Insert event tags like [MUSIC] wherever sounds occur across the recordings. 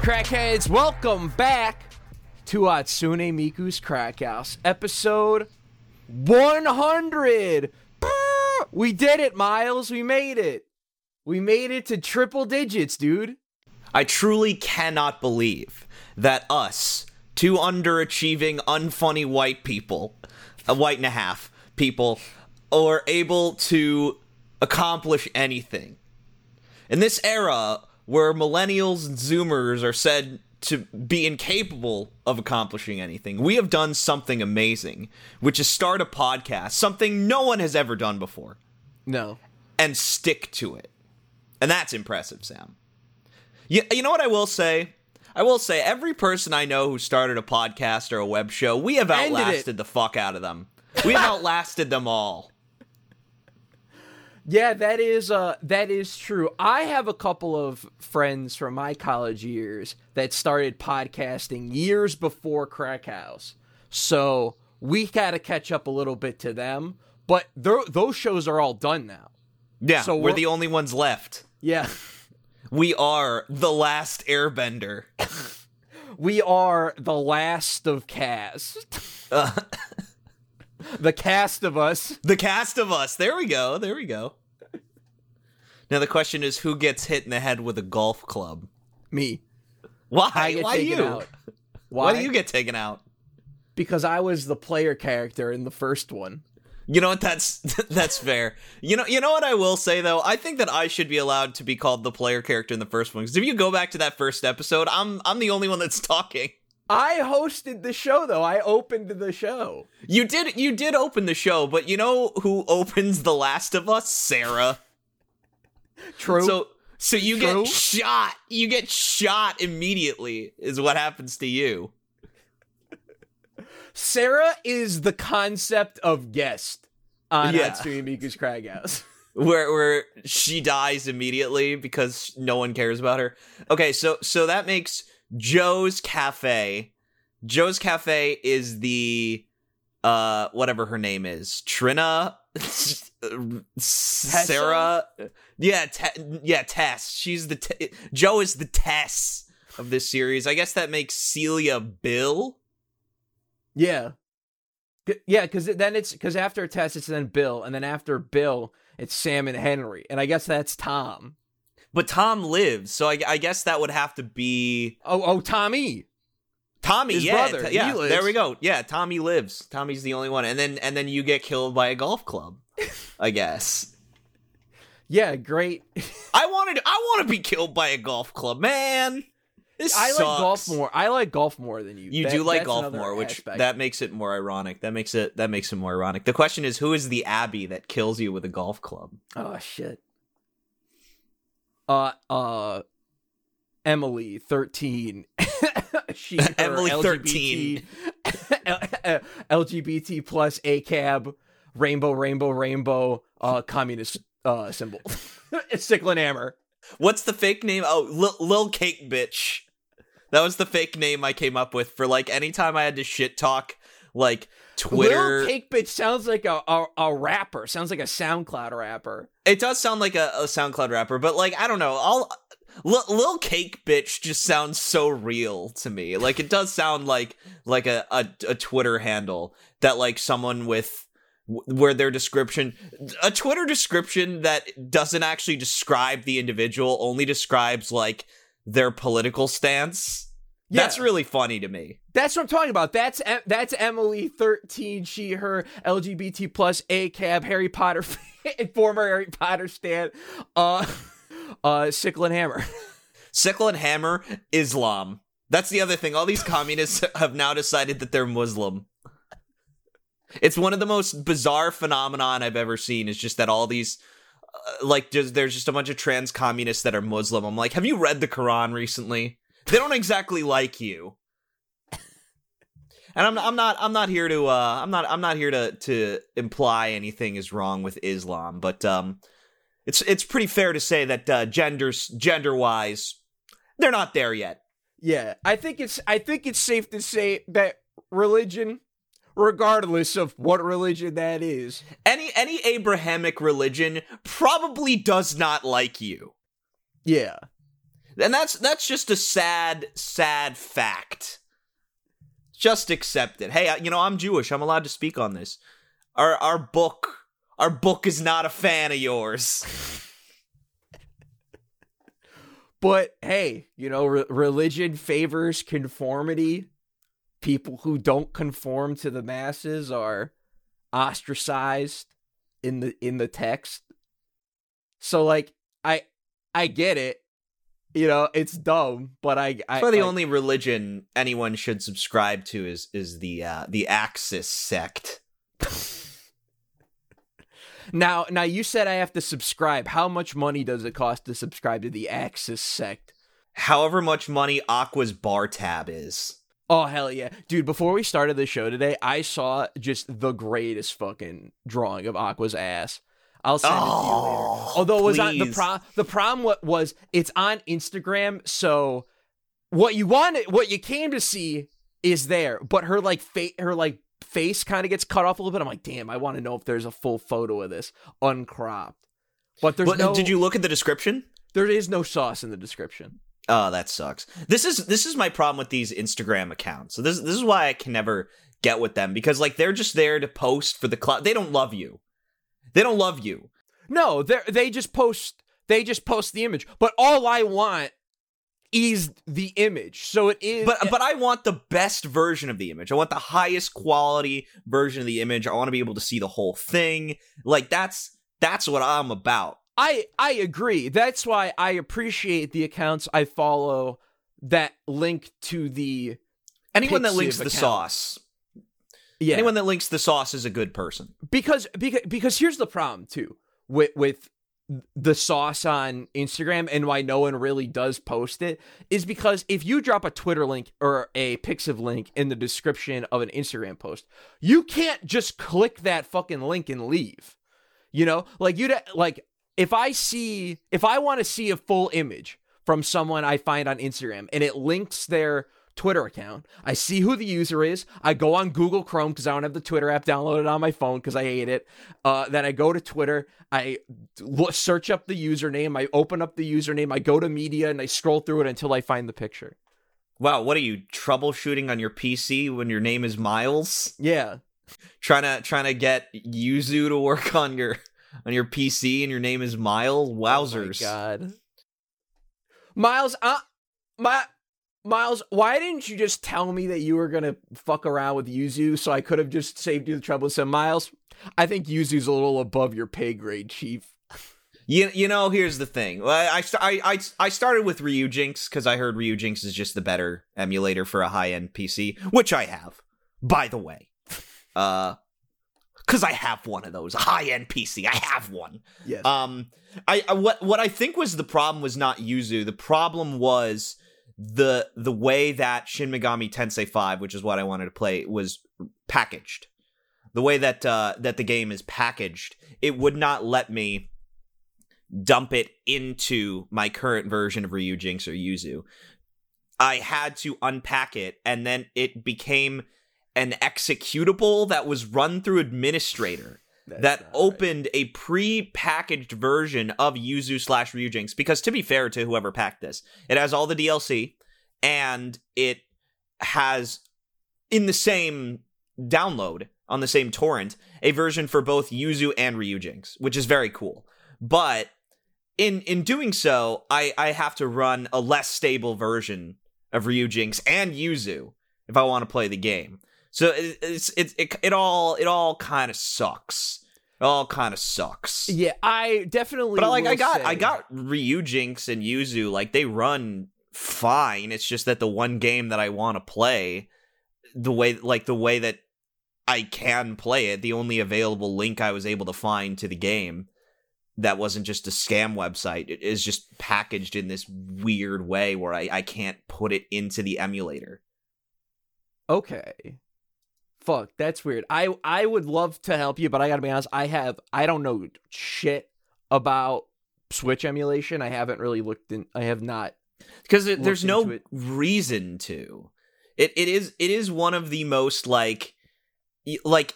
crackheads, welcome back to Hatsune Miku's Crack House, episode 100. We did it, Miles. We made it. We made it to triple digits, dude. I truly cannot believe that us, two underachieving, unfunny white people, a white and a half people, are able to accomplish anything. In this era where millennials and zoomers are said to be incapable of accomplishing anything, we have done something amazing, which is start a podcast, something no one has ever done before, No. and stick to it. And that's impressive, Sam. You, you know what I will say? I will say every person I know who started a podcast or a web show, we have outlasted the fuck out of them. We have [LAUGHS] outlasted them all. Yeah, that is uh that is true. I have a couple of friends from my college years that started podcasting years before Crack House. So we got to catch up a little bit to them, but those shows are all done now. Yeah, So we're we're- the only ones left. Yeah. [LAUGHS] We are the last airbender. [LAUGHS] We are the last of cast. Uh, [LAUGHS] the cast of us. the cast of us. There we go. There we go. Now the question is who gets hit in the head with a golf club? Me. Why? Why you? out. Why? Why? do you get taken out? because I was the player character in the first one. You know what? That's [LAUGHS] that's fair. You know, you know what I will say though. I think that I should be allowed to be called the player character in the first one. Because if you go back to that first episode, I'm I'm the only one that's [LAUGHS] talking. I hosted the show though. I opened the show. You did you did open the show, but you know who opens The Last of Us? Sarah. True. So so you True. get shot. You get shot immediately. Is what happens to you. Sarah is the concept of guest on Yeah. Hatsune Miku's Crack House. where where she dies immediately because no one cares about her. Okay, so so that makes Joe's Cafe. Joe's Cafe is the uh whatever her name is. Trina [LAUGHS] Sarah Yeah, Te- yeah, Tess. She's the te- Joe is the Tess of this series. I guess that makes Celia Bill. yeah. Yeah, because then it's because after Tess, it's then Bill, and then after Bill, it's Sam and Henry, and I guess that's Tom. But Tom lives, so I, I guess that would have to be Oh, oh, Tommy. Tommy, His yeah, brother, t- yeah. There we go. Yeah, Tommy lives. Tommy's the only one, and then and then you get killed by a golf club. I guess. Yeah, great. [LAUGHS] I wanted. I want to be killed by a golf club, man. This I like golf more. I like golf more than you. You That- do like golf more, which aspect. that makes it more ironic. That makes it that makes it more ironic. The question is, who is the Abby that kills you with a golf club? Oh shit. Uh uh Emily 13 [LAUGHS] she Emily LGBT, LGBT [LAUGHS] plus ACAB rainbow rainbow rainbow uh communist uh symbol. [LAUGHS] Stickland hammer. What's the fake name? Oh, Lil, Lil Cake Bitch. That was the fake name I came up with for like anytime I had to shit talk like Twitter. Lil cake bitch sounds like a, a a rapper. Sounds like a SoundCloud rapper. It does sound like a, a SoundCloud rapper, but like I don't know. I'll Lil, Lil Cake Bitch just sounds so real to me. Like it does sound like like a, a a Twitter handle that like someone with where their description a Twitter description that doesn't actually describe the individual, only describes like their political stance. That's really funny to me. That's what I'm talking about. That's that's Emily thirteen. She her LGBT plus ACAB Harry Potter [LAUGHS] former Harry Potter stan. Uh, [LAUGHS] uh, sickle and hammer. [LAUGHS] Sickle and Hammer, Islam. That's the other thing. All these communists have now decided that they're Muslim. It's one of the most bizarre phenomenon I've ever seen. Is just that all these, uh, like, just, there's just a bunch of trans communists that are Muslim. I'm like, have you read the Quran recently? They don't exactly like you. And I'm, I'm not I'm not here to uh I'm not I'm not here to to imply anything is wrong with Islam, but um it's it's pretty fair to say that uh, genders gender wise they're not there yet. Yeah, I think it's I think it's safe to say that religion, regardless of what religion that is, Any any Abrahamic religion probably does not like you. yeah, And that's that's just a sad, sad fact. Just accept it. Hey, you know I'm Jewish. I'm allowed to speak on this. Our our book, our book is not a fan of yours. [LAUGHS] But hey, you know, re- religion favors conformity. People who don't conform to the masses are ostracized in the in the text. So like I I get it. You know, it's dumb, but I I That's the only religion anyone should subscribe to is is the uh, the Axis sect. Now now you said I have to subscribe. How much money does it cost to subscribe to the Axis sect? However much money Aqua's bar tab is. Oh hell yeah, dude! Before we started the show today, I saw just the greatest fucking drawing of Aqua's ass. I'll send it to you later. Oh, Although it was on the pro the problem what was it's on Instagram, so what you wanted, what you came to see is there, but her like fa- her like face kind of gets cut off a little bit. I'm like, damn, I want to know if there's a full photo of this uncropped. But there's But, uh, no, did you look at the description? There is no sauce in the description. Oh, that sucks. This is this is my problem with these Instagram accounts. So this this is why I can never get with them because like they're just there to post for the cloud. They don't love you. They don't love you. No, they they just post they just post the image. But all I want is the image. So it is But but I want the best version of the image. I want the highest quality version of the image. I want to be able to see the whole thing. Like that's that's what I'm about. I I agree. That's why I appreciate the accounts I follow that link to the Anyone that links the sauce. yeah. Anyone that links the sauce is a good person. because because because here's the problem too with with the sauce on Instagram and why no one really does post it is because if you drop a Twitter link or a Pixiv link in the description of an Instagram post, you can't just click that fucking link and leave. You know, like you like if I see if I want to see a full image from someone I find on Instagram and it links their Twitter account. I see who the user is. I go on Google Chrome because I don't have the Twitter app downloaded on my phone because I hate it. Uh, then I go to Twitter. I lo- search up the username. I open up the username. I go to media and I scroll through it until I find the picture. Wow, what are you troubleshooting on your PC when your name is Miles? Yeah. Trying to trying to get Yuzu to work [LAUGHS] on your on your PC and your name is Miles? Wowzers. Oh my God. Miles, uh, my. Miles, why didn't you just tell me that you were gonna fuck around with Yuzu so I could have just saved you the trouble said, Miles, I think Yuzu's a little above your pay grade, Chief. You, you know, here's the thing. Well, I, I, I, I started with Ryujinx because I heard Ryujinx is just the better emulator for a high end PC, which I have, by the way. [LAUGHS] Uh, because I have one of those, a high end PC. I have one. Yes. Um, I, I what what I think was the problem was not Yuzu. The problem was the the way that Shin Megami Tensei 5, which is what I wanted to play, was packaged. The way that uh, that the game is packaged, it would not let me dump it into my current version of Ryujinx or Yuzu. I had to unpack it, and then it became an executable that was run through administrator That's that not right. opened a pre-packaged version of Yuzu slash Ryujinx. Because to be fair to whoever packed this, it has all the DLC and it has in the same download on the same torrent a version for both Yuzu and Ryujinx, which is very cool. But in in doing so, I I have to run a less stable version of Ryujinx and Yuzu if I want to play the game. So it, it's it, it it all it all kind of sucks. It all kind of sucks. Yeah, I definitely. But like I got say- I got Ryujinx and Yuzu like they run fine. It's just that the one game that I want to play the way like the way that I can play it, the only available link I was able to find to the game that wasn't just a scam website. It is just packaged in this weird way where I, I can't put it into the emulator. Okay. Fuck, that's weird. I I would love to help you, but I gotta be honest. I have I don't know shit about Switch emulation. I haven't really looked in. I have not. because there's no it. reason to it it is it is one of the most like like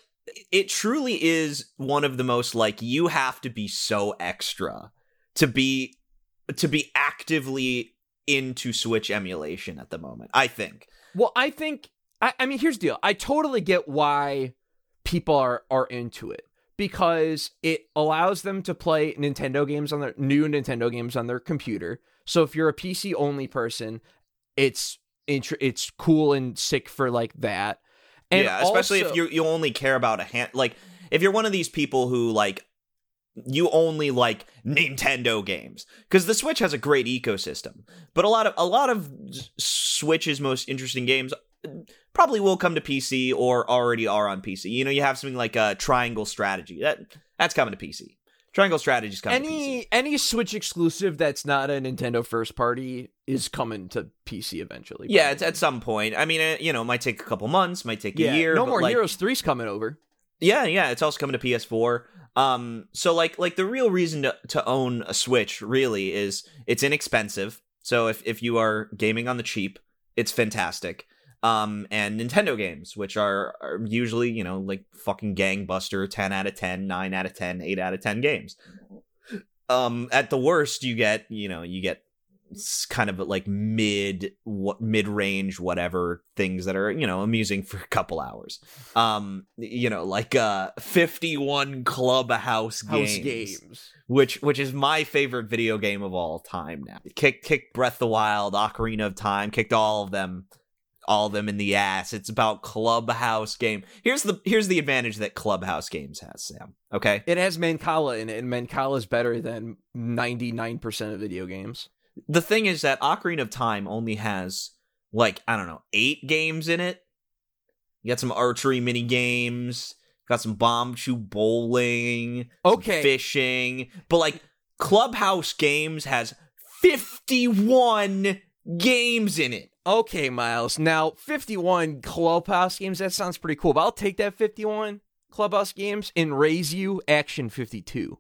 it truly is one of the most like you have to be so extra to be to be actively into Switch emulation at the moment. I think. Well, I think I, I mean here's the deal. I totally get why people are are into it because it allows them to play Nintendo games on their new Nintendo games on their computer. So if you're a PC only person, it's it's cool and sick for like that. And yeah, especially also, if you you only care about a hand like if you're one of these people who like you only like Nintendo games because the Switch has a great ecosystem. But a lot of a lot of Switch's most interesting games probably will come to PC or already are on PC. You know, you have something like a Triangle Strategy that that's coming to PC. Triangle Strategy is coming any any Switch exclusive that's not a Nintendo first party is coming to PC eventually. Yeah, it's at some point. I mean, it, you know, it might take a couple months, might take yeah, a year. No more like, Heroes 3's coming over. Yeah, yeah, it's also coming to PS4. Um, so like like the real reason to, to own a Switch really is it's inexpensive. So if if you are gaming on the cheap, it's fantastic. Um, and Nintendo games, which are, are usually, you know, like fucking gangbuster 10 out of 10, 9 out of 10, 8 out of 10 games. Um, at the worst, you get, you know, you get kind of like mid what mid range whatever things that are you know amusing for a couple hours. Um you know like uh 51 clubhouse games, games. which which is my favorite video game of all time now. Kick kick breath of the wild ocarina of time kicked all of them all of them in the ass. It's about clubhouse game. Here's the here's the advantage that clubhouse games has sam okay? It has mancala in it and mancala is better than 99% of video games. The thing is that Ocarina of Time only has like I don't know eight games in it. You got some archery mini games, got some Bombchu bowling, okay, fishing, but like Clubhouse Games has fifty one games in it. Okay, Miles. Now fifty one Clubhouse games. That sounds pretty cool. But I'll take that fifty one Clubhouse games and raise you Action fifty two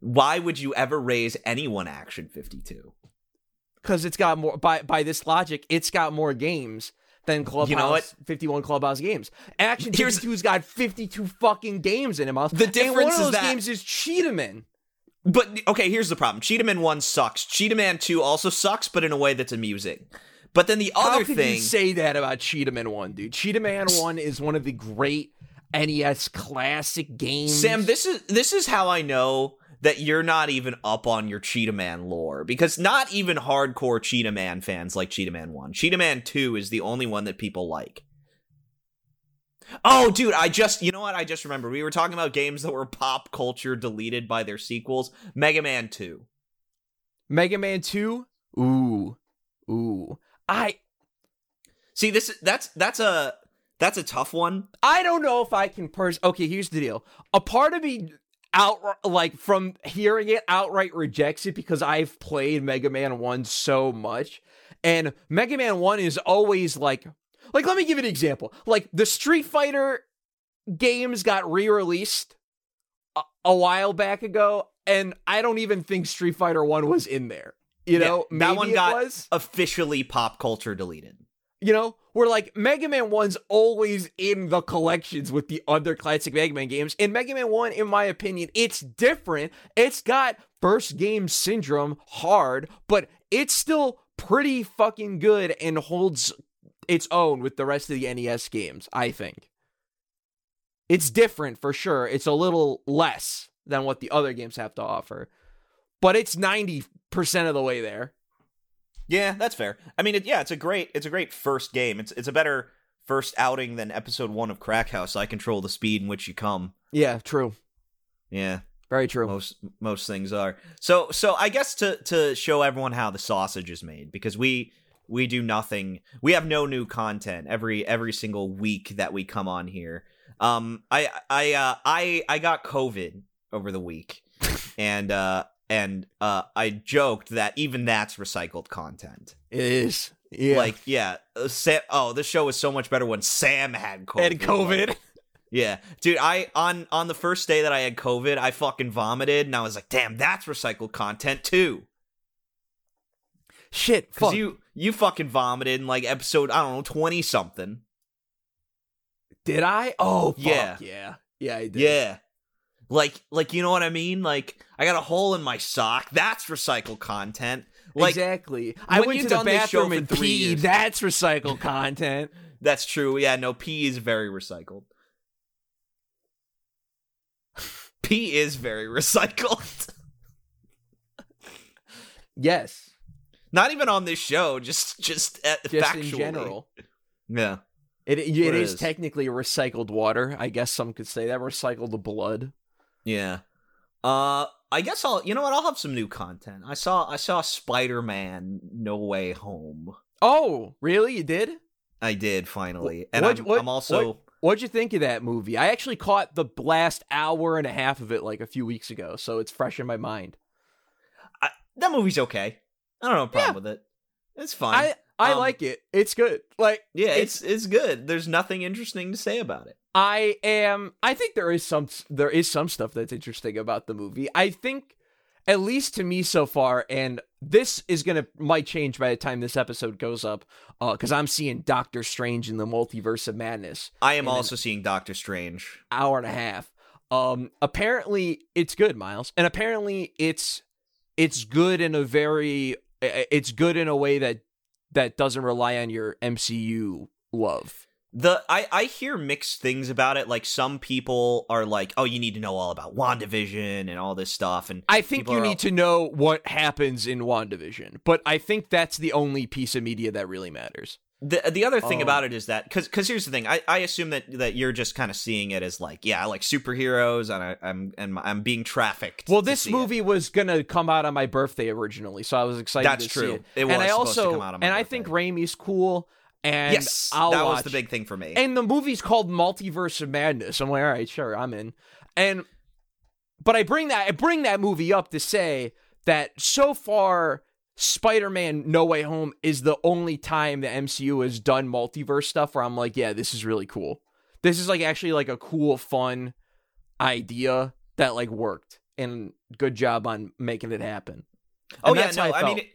why would you ever raise anyone Action 52? Because it's got more by by this logic, it's got more games than Clubhouse. You know what? 51 Clubhouse games. Action 52's got 52 fucking games in it. Miles. The difference and one of those is that, games is Cheetah But okay, here's the problem. Cheetah Man 1 sucks. Cheetah Man 2 also sucks, but in a way that's amusing. But then the other thing you say that about Cheetah Man 1, dude? Cheetah Man 1 is one of the great NES classic games. Sam, this is this is how I know that you're not even up on your Cheetah Man lore because not even hardcore Cheetah Man fans like Cheetah Man 1. Cheetah Man 2 is the only one that people like. Oh, dude, I just, you know what? I just remember. We were talking about games that were pop culture deleted by their sequels. Mega Man 2. Mega Man 2? Ooh. Ooh. I See, this that's that's a that's a tough one. I don't know if I can pers Okay, here's the deal. A part of me out like from hearing it outright rejects it because I've played Mega Man 1 so much and Mega Man 1 is always like like let me give you an example. Like the Street Fighter games got re-released a, a while back ago and I don't even think Street Fighter 1 was in there. You know, yeah, that one got was. officially pop culture deleted. You know, where like Mega Man 1's always in the collections with the other classic Mega Man games. And Mega Man 1, in my opinion, it's different. It's got first game syndrome hard, but it's still pretty fucking good and holds its own with the rest of the NES games, I think. It's different for sure. It's a little less than what the other games have to offer, but it's 90% of the way there. Yeah, that's fair. I mean, it, yeah, it's a great it's a great first game. It's it's a better first outing than episode one of Crack House. I control the speed in which you come. Yeah, true. Yeah, very true. Most most things are. So so I guess to to show everyone how the sausage is made because we we do nothing. We have no new content every every single week that we come on here. Um, I I uh, I I got COVID over the week, [LAUGHS] and uh, and uh, I joked that even that's recycled content. It is. Yeah. Like, yeah. Uh, Sam, oh, this show was so much better when Sam had COVID. Had COVID. Like, yeah, dude. I on on the first day that I had COVID, I fucking vomited, and I was like, "Damn, that's recycled content too." Shit, because you you fucking vomited in like episode I don't know twenty something. Did I? Oh, fuck. yeah, yeah, yeah, I did. Yeah, like like you know what I mean? Like I got a hole in my sock. That's recycled content. Like, exactly. I went to the bathroom and three years- That's recycled [LAUGHS] content. That's true. Yeah, no, pee is very recycled. [LAUGHS] pee is very recycled. yes, Not even on this show, just just, uh, just factually. in general. Yeah. It it, it is, is. technically recycled water. I guess some could say that recycled the blood. Yeah. Uh I guess I'll you know what, I'll have some new content. I saw I saw Spider-Man No Way Home. Oh, really? You did? I did finally. And What'd I'm, what- I'm also what- What'd you think of that movie? I actually caught the last hour and a half of it like a few weeks ago, so it's fresh in my mind. I, that movie's okay. I don't have a problem with it. It's fine. I I Um, like it. It's good. Like yeah, it's it's good. There's nothing interesting to say about it. I am I think there is some there is some stuff that's interesting about the movie. I think at least to me so far and this is going to might change by the time this episode goes up uh cuz I'm seeing Doctor Strange in the Multiverse of Madness I am also seeing Doctor Strange. hour and a half. Um apparently it's good, Miles. And apparently it's it's good in a very it's good in a way that that doesn't rely on your MCU love. The I I hear mixed things about it. Like some people are like, "Oh, you need to know all about WandaVision and all this stuff." And I think you need all- to know what happens in WandaVision, but I think that's the only piece of media that really matters. The the other thing Um, about it is that because because here's the thing I, I assume that that you're just kind of seeing it as like yeah I like superheroes and I, I'm and I'm being trafficked. Well, this see it. movie was gonna come out on my birthday originally, so I was excited. That's to true. See it. It and I supposed to also come out on my and I think Raimi's cool, and yes I'll that watch. was the big thing for me. And the movie's called Multiverse of Madness. I'm like, all right, sure, I'm in. And but I bring that I bring that movie up to say that so far Spider-Man No Way Home is the only time the MCU has done multiverse stuff where I'm like, yeah, this is really cool. This is like actually like a cool, fun idea that like worked. And good job on making it happen. oh yeah no I I, mean it,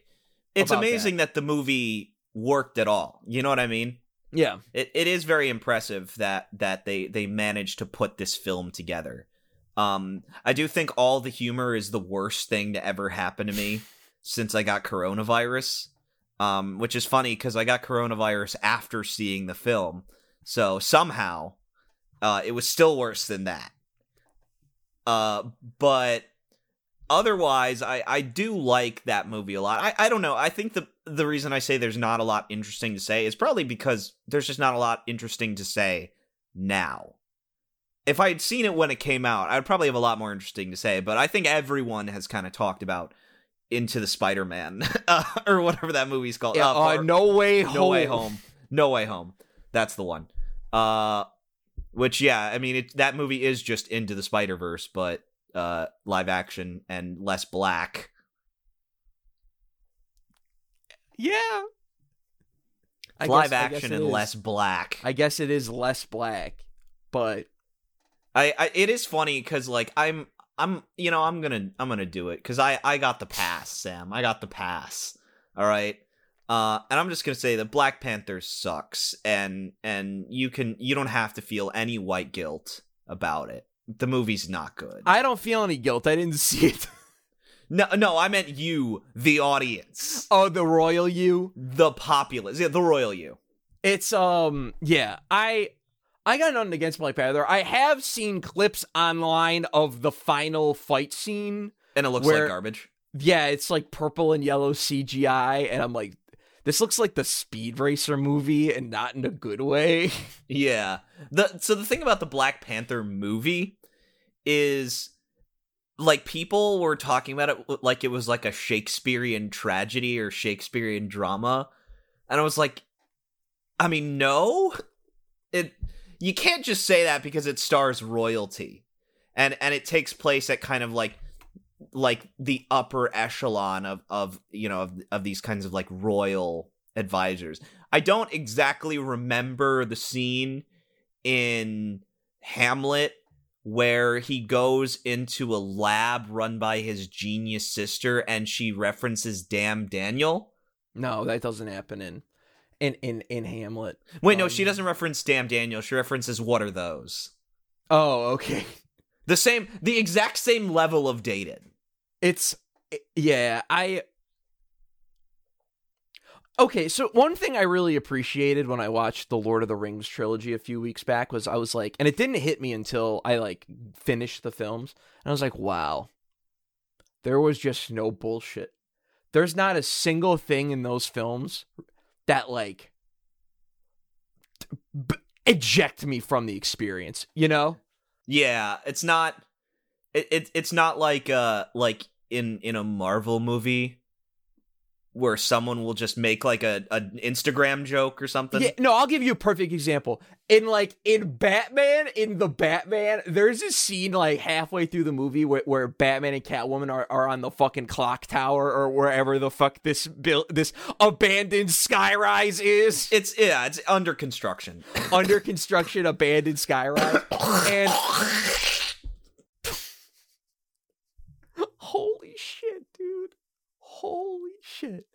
it's amazing that. the movie worked at all. You know what I mean? Yeah. it, it is very impressive that that they they managed to put this film together um i do think all the humor is the worst thing to ever happen to me [SIGHS] since i got coronavirus um which is funny because i got coronavirus after seeing the film so somehow uh it was still worse than that uh but otherwise i i do like that movie a lot. I i don't know. I think the the reason i say there's not a lot interesting to say is probably because there's just not a lot interesting to say now. If i had seen it when it came out i'd probably have a lot more interesting to say but i think everyone has kind of talked about into the spider-man [LAUGHS] uh, or whatever that movie's called. Yeah Uh, uh, no way home. no way home. No way home. That's the one. Uh which yeah i mean it, that movie is just into the spider verse but uh live action and less black. Yeah. I live guess- action and is. less black. I guess it is less black, but I, I it is funny because like I'm I'm you know I'm gonna I'm gonna do it because I I got the pass Sam. I got the pass. All right? Uh and I'm just gonna say that Black Panther sucks and and you can you don't have to feel any white guilt about it the movie's not good I don't feel any guilt. I didn't [LAUGHS] see it. no no I meant you the audience oh, the royal you. the populace yeah the royal you It's um yeah, I I got nothing against Black Panther. I have seen clips online of the final fight scene. and it looks Where- like garbage Yeah, it's like purple and yellow CGI and I'm like this looks like the Speed Racer movie and not in a good way. [LAUGHS] Yeah. The so the thing about the Black Panther movie is like people were talking about it like it was like a Shakespearean tragedy or Shakespearean drama. And I was like I mean, no. It you can't just say that because it stars royalty. And and it takes place at kind of like like the upper echelon of of you know of, of these kinds of like royal advisors. I don't exactly remember the scene in Hamlet where he goes into a lab run by his genius sister and she references damn Daniel. no, that doesn't happen in in in, in Hamlet. Wait, no, Um, she doesn't reference damn Daniel. She references what are those? Oh, okay. The same the exact same level of dated. It's yeah, I Okay, so one thing I really appreciated when I watched the Lord of the Rings trilogy a few weeks back was I was like, and it didn't hit me until I like finished the films, and I was like, wow, there was just no bullshit. There's not a single thing in those films that like b- eject me from the experience, you know? Yeah, it's not. It, it it's not like uh like in in a Marvel movie where someone will just make like a an Instagram joke or something. Yeah, no, I'll give you a perfect example. In like in Batman, in the Batman, there's a scene like halfway through the movie where, where Batman and Catwoman are, are on the fucking clock tower or wherever the fuck this build this abandoned skyrise is. It's yeah, it's under construction. Under construction, abandoned skyrise. and holy shit, dude. Holy shit.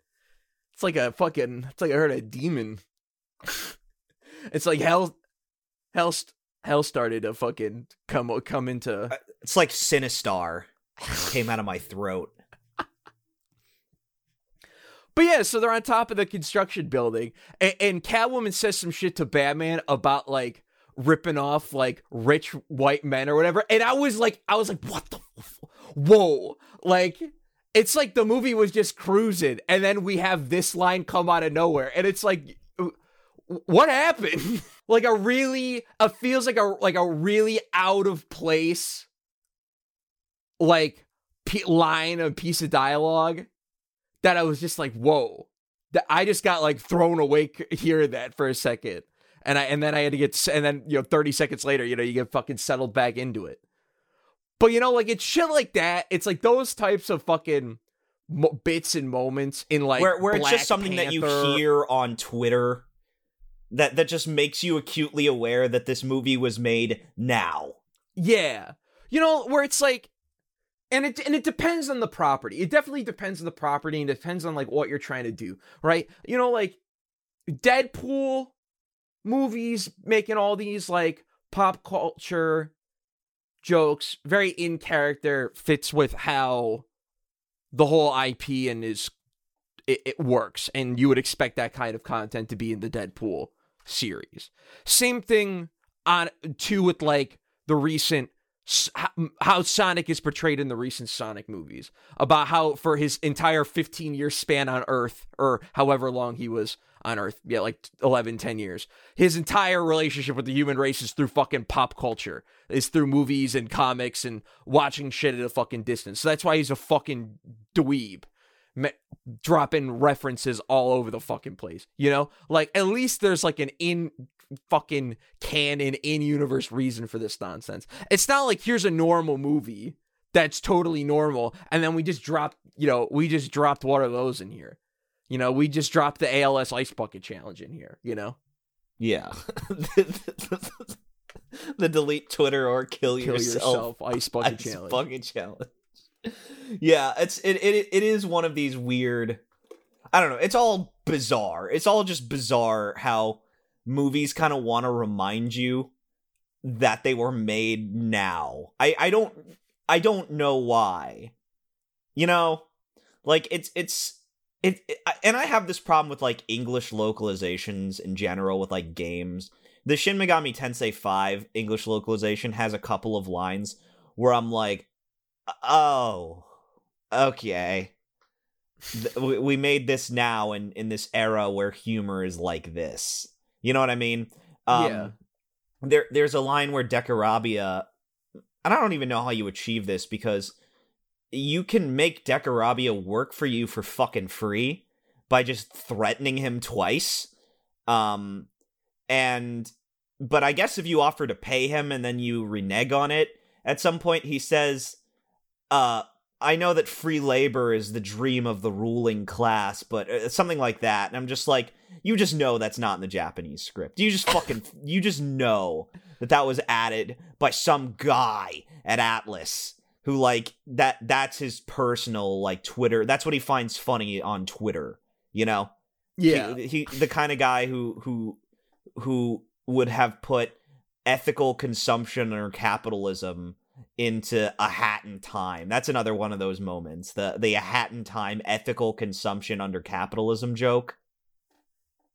It's like a fucking it's like I heard a demon. [LAUGHS] it's like hell hell hell started to fucking come come into It's like Sinistar came out of my throat. But yeah, so they're on top of the construction building, and, and Catwoman says some shit to Batman about like ripping off like rich white men or whatever, and I was like, I was like, what the, f- whoa, like it's like the movie was just cruising, and then we have this line come out of nowhere, and it's like, what happened? [LAUGHS] like a really, it feels like a like a really out of place, like p- line of piece of dialogue that I was just like, whoa. That I just got like thrown awake hearing that for a second. And I and then I had to get and then you know 30 seconds later, you know, you get fucking settled back into it. But you know, like it's shit like that. It's like those types of fucking mo- bits and moments in like where where it's just something that you hear on Twitter that that just makes you acutely aware that this movie was made now. Yeah. You know, where it's like and it and it depends on the property. It definitely depends on the property and depends on like what you're trying to do, right? You know, like Deadpool movies making all these like pop culture jokes, very in character, fits with how the whole IP and is it, it works, and you would expect that kind of content to be in the Deadpool series. Same thing on too with like the recent how- Sonic is portrayed in the recent Sonic movies about how for his entire 15 year span on Earth or however long he was on Earth, yeah, like 11, 10 years, his entire relationship with the human race is through fucking pop culture, is through movies and comics and watching shit at a fucking distance. So that's why he's a fucking dweeb. Me- dropping references all over the fucking place. You know, like at least there's like an in fucking canon in universe reason for this nonsense. It's not like here's a normal movie that's totally normal, and then we just dropped, you know, we just dropped one of those in here. You know, we just dropped the ALS ice bucket challenge in here. You know, Yeah. [LAUGHS] the delete Twitter or kill, kill yourself, yourself, ice bucket ice challenge. bucket challenge. [LAUGHS] yeah, it's it, it it is one of these weird I don't know, it's all bizarre. It's all just bizarre how movies kind of want to remind you that they were made now. I I don't I don't know why. You know, like it's it's it, it and I have this problem with like English localizations in general with like games. The Shin Megami Tensei 5 English localization has a couple of lines where I'm like, "Oh, okay. We- made this now in in this era where humor is like this." You know what I mean? Um, Yeah. There there's a line where Decarabia and I don't even know how you achieve this because you can make Decarabia work for you for fucking free by just threatening him twice. Um and but I guess if you offer to pay him and then you renege on it, at some point he says, uh I know that free labor is the dream of the ruling class, but uh, something like that. And I'm just like, you just know that's not in the Japanese script. You just fucking, you just know that that was added by some guy at Atlus who like that. That's his personal like Twitter. That's what he finds funny on Twitter. You know, Yeah. he, he the kind of guy who who who would have put ethical consumption or capitalism into a hat in time. That's another one of those moments. The the a hat in time ethical consumption under capitalism joke.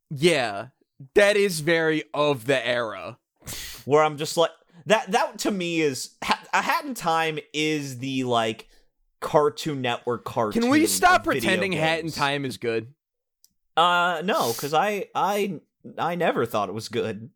Yeah, that is very of the era. where I'm just like that. That to me is a Hat in Time is the like Cartoon Network cartoon. Can we stop pretending Hat in. Time is good? Uh, no, because I I I never thought it was good.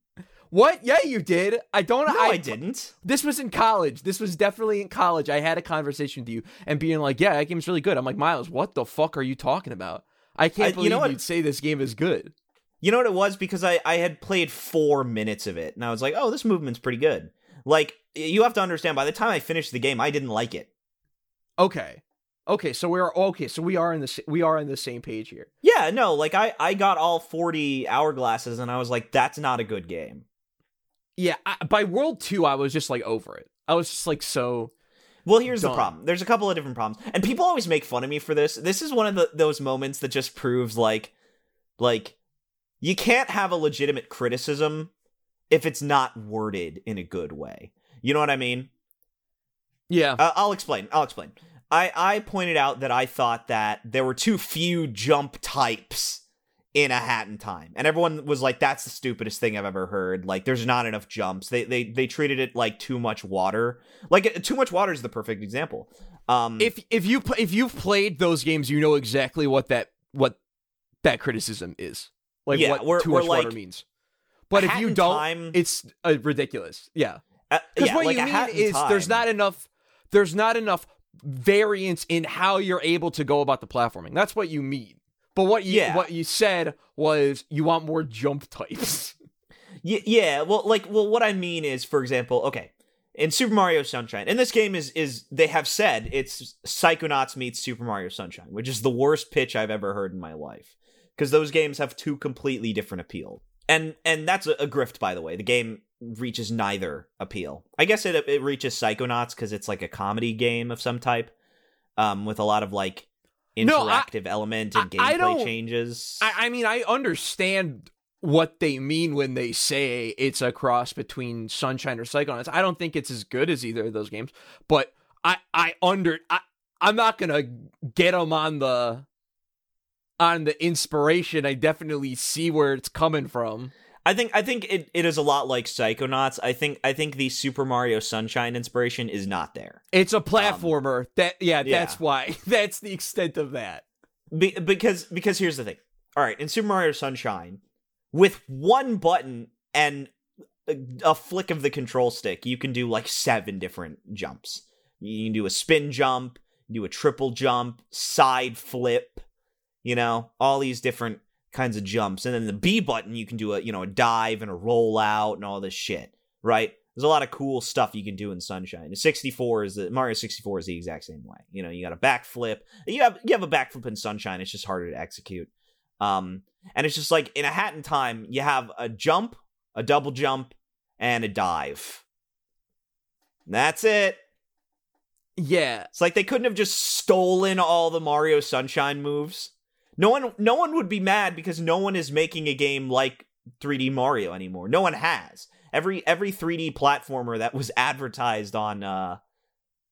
What? Yeah, you did. I don't. No, I, didn't. This was in college. This was definitely in college. I had a conversation with you and being like, "Yeah, that game's really good." I'm like, Miles, what the fuck are you talking about? I can't I- you believe know what? you'd say this game is good. You know what it was? Because I I had played four minutes of it, and I was like, oh, this movement's pretty good. Like you have to understand, by the time I finished the game, I didn't like it. Okay, okay, so we're okay. So we are in the we are on the same page here. Yeah, no, like I I got all forty hourglasses, and I was like, that's not a good game. Yeah, I, by World Two, I was just like over it. I was just like so. Well, here's the problem. There's a couple of different problems, and people always make fun of me for this. This is one of the, those moments that just proves like, like, you can't have a legitimate criticism if it's not worded in a good way. You know what I mean? Yeah, Uh, I'll explain. I'll explain. I I pointed out that I thought that there were too few jump types in a hat in time, and everyone was like, "That's the stupidest thing I've ever heard." Like, there's not enough jumps. They they they treated it like too much water. Like, uh, too much water is the perfect example. Um, if if you if you've played those games, you know exactly what that what that criticism is. Like Yeah, what we're- too we're much water means. But if you don't, Time- it's uh, ridiculous. Yeah. uh, Because yeah, what like you mean is there's not enough there's not enough variance in how you're able to go about the platforming. That's what you mean. But what you Yeah. what you said was you want more jump types. [LAUGHS] Y- yeah, well, like, well, what I mean is, for example, okay, in Super Mario Sunshine, and this game is is they have said it's Psychonauts meets Super Mario Sunshine, which is the worst pitch I've ever heard in my life, because those games have two completely different appeal, and and that's a, a grift, by the way. The game reaches neither appeal. I guess it it reaches Psychonauts because it's like a comedy game of some type, um, with a lot of like No, I- interactive element and I- I gameplay don't- changes. I, I mean, I understand what they mean when they say it's a cross between Sunshine or Psychonauts. I don't think it's as good as either of those games, but I I under I I'm not gonna get them on the on the inspiration. I definitely see where it's coming from. I think I think it, it is a lot like Psychonauts. I think I think the Super Mario Sunshine inspiration is not there. It's a um, platformer. that yeah, yeah. that's why. [LAUGHS] That's the extent of that. Be, because because here's the thing. All right, in Super Mario Sunshine, with one button and a, a flick of the control stick, you can do like seven different jumps. You can do a spin jump, do a triple jump, side flip, you know, all these different kinds of jumps. And then the B button, you can do a, you know, a dive and a roll out and all this shit, right? There's a lot of cool stuff you can do in Sunshine. The 64 is the Mario 64 is the exact same way. You know, you got a backflip. You have you have a backflip in Sunshine. It's just harder to execute. Um, and it's just like in a hat in time, you have a jump, a double jump, and a dive. That's it. Yeah, It's like they couldn't have just stolen all the Mario Sunshine moves. No one no one would be mad because no one is making a game like 3D Mario anymore. No one has. Every every 3D platformer that was advertised on uh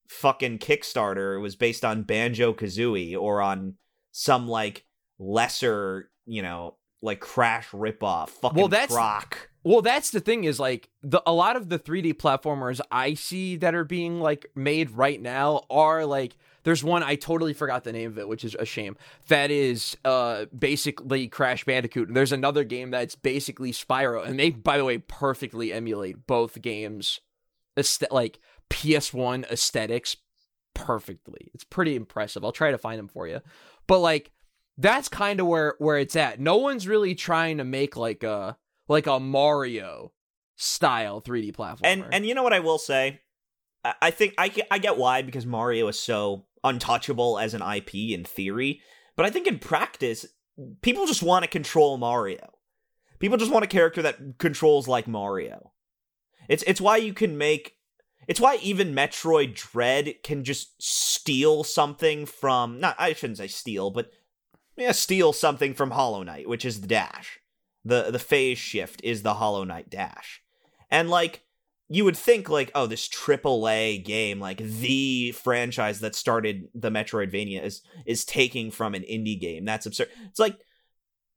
fucking Kickstarter was based on Banjo Kazooie or on some like lesser, you know, like Crash ripoff. Fucking Well, that's- Croc. Well, that's the thing is like the a lot of the 3D platformers I see that are being like made right now are like there's one I totally forgot the name of it, which is a shame. That is uh basically Crash Bandicoot. And there's another game that's basically Spyro, and they by the way perfectly emulate both games, like PS1 aesthetics perfectly. It's pretty impressive. I'll try to find them for you, but like that's kind of where where it's at. No one's really trying to make like a like a Mario style 3D platformer. And and you know what I will say, I think I I get why because Mario is so untouchable as an IP in theory, but I think in practice, people just want to control Mario. People just want a character that controls like Mario. It's it's why you can make. It's why even Metroid Dread can just steal something from not I shouldn't say steal, but yeah, steal something from Hollow Knight, which is the dash. The the phase shift is the Hollow Knight dash. And like you would think like, oh, this AAA game, like the franchise that started the Metroidvania is is taking from an indie game. That's absurd. It's like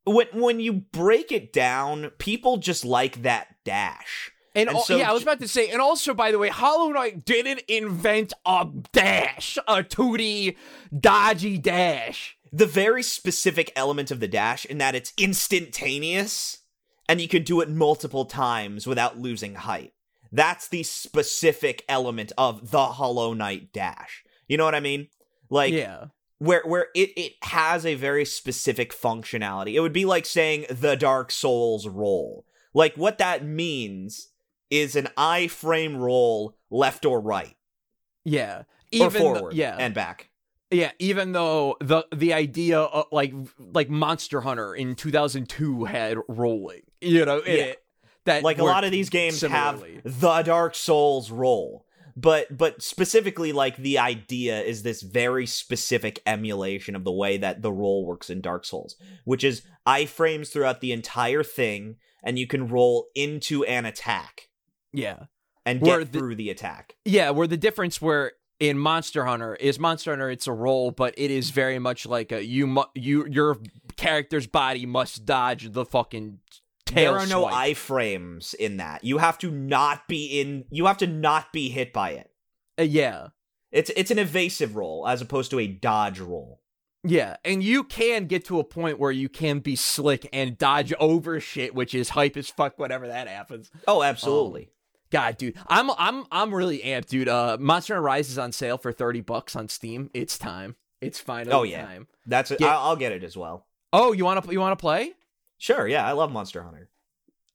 when when you break it down, people just like that dash. And, And al- so yeah, I was about to say, and also by the way, Hollow Knight didn't invent a dash, a 2D dodgy dash. The very specific element of the dash in that it's instantaneous and you can do it multiple times without losing height. That's the specific element of the Hollow Knight dash. You know what I mean? Like yeah, where where it it has a very specific functionality. It would be like saying the Dark Souls roll. Like what that means is an iframe roll left or right yeah, or even th- forward yeah, and back. yeah. Even though the the idea of like like Monster Hunter in 2002 had rolling, you know, Yeah. it that Like a lot of these games similarly. have the Dark Souls roll. But but specifically like the idea is this very specific emulation of the way that the roll works in Dark Souls, which is iframes throughout the entire thing and you can roll into an attack. yeah. and Where get the- through the attack. Yeah, where the difference where in Monster Hunter is Monster Hunter it's a roll, but it is very much like a you mu- you your character's body must dodge the fucking there are no swipe. iframes in that. You have to not be in. You have to not be hit by it. Uh, yeah. It's it's an evasive roll as opposed to a dodge roll. Yeah, and you can get to a point where you can be slick and dodge over shit, which is hype as fuck whenever that happens. Oh, absolutely. God, dude, I'm I'm I'm really amped, dude. Uh, Monster Hunter Rise is on sale for thirty bucks on Steam. It's time. It's finally Oh, yeah. time. That's it. I'll get it as well. Oh, you want to you want to play? Sure. Yeah, I love Monster Hunter.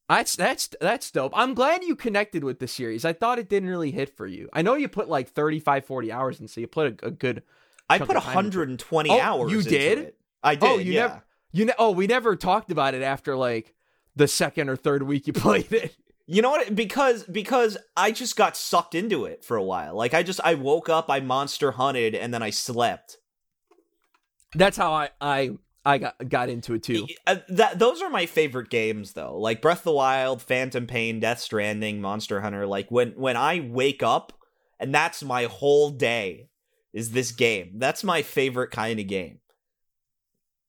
That's that's that's dope. I'm glad you connected with the series. I thought it didn't really hit for you. I know you put like 35 40 hours in, so you put a, a good I put of time into it. 120 Oh, hours. you did? it. I oh, did. Oh, you yeah. never you know oh, we never talked about it after like the second or third week you [LAUGHS] played it. You know what? Because because I just got sucked into it for a while. Like I just I woke up, I monster hunted, and then I slept. That's how I I I got got into it too. Uh, that those are my favorite games though. Like Breath of the Wild, Phantom Pain, Death Stranding, Monster Hunter. Like when when I wake up and that's my whole day is this game. That's my favorite kind of game.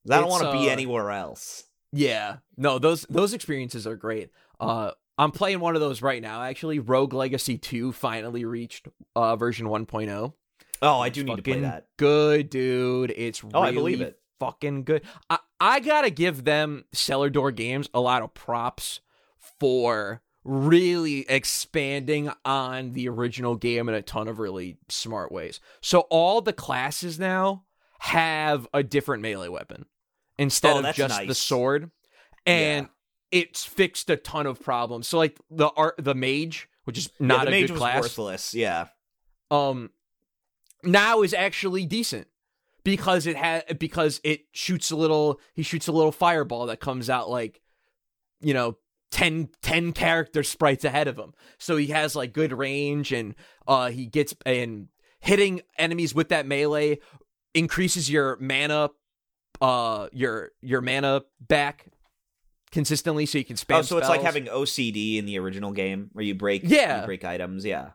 I don't want to be uh, anywhere else. Yeah. No, those those experiences are great. Uh I'm playing one of those right now actually. Rogue Legacy 2 finally reached uh version 1.0. Oh, I do need to play that. Good, dude. It's Oh, I believe it. Fucking good. I, I gotta give them Cellar Door Games a lot of props for really expanding on the original game in a ton of really smart ways. So all the classes now have a different melee weapon instead Oh, of just the sword. And it's fixed a ton of problems. So like the art the mage, which is Yeah, not the a mage good class worthless. Yeah. um now is actually decent because it had because it shoots a little he shoots a little fireball that comes out like you know 10 10 character sprites ahead of him so he has like good range and uh he gets and hitting enemies with that melee increases your mana uh your your mana back consistently so you can spam oh, so it's like having OCD in the original game where you break Yeah. you break items, yeah.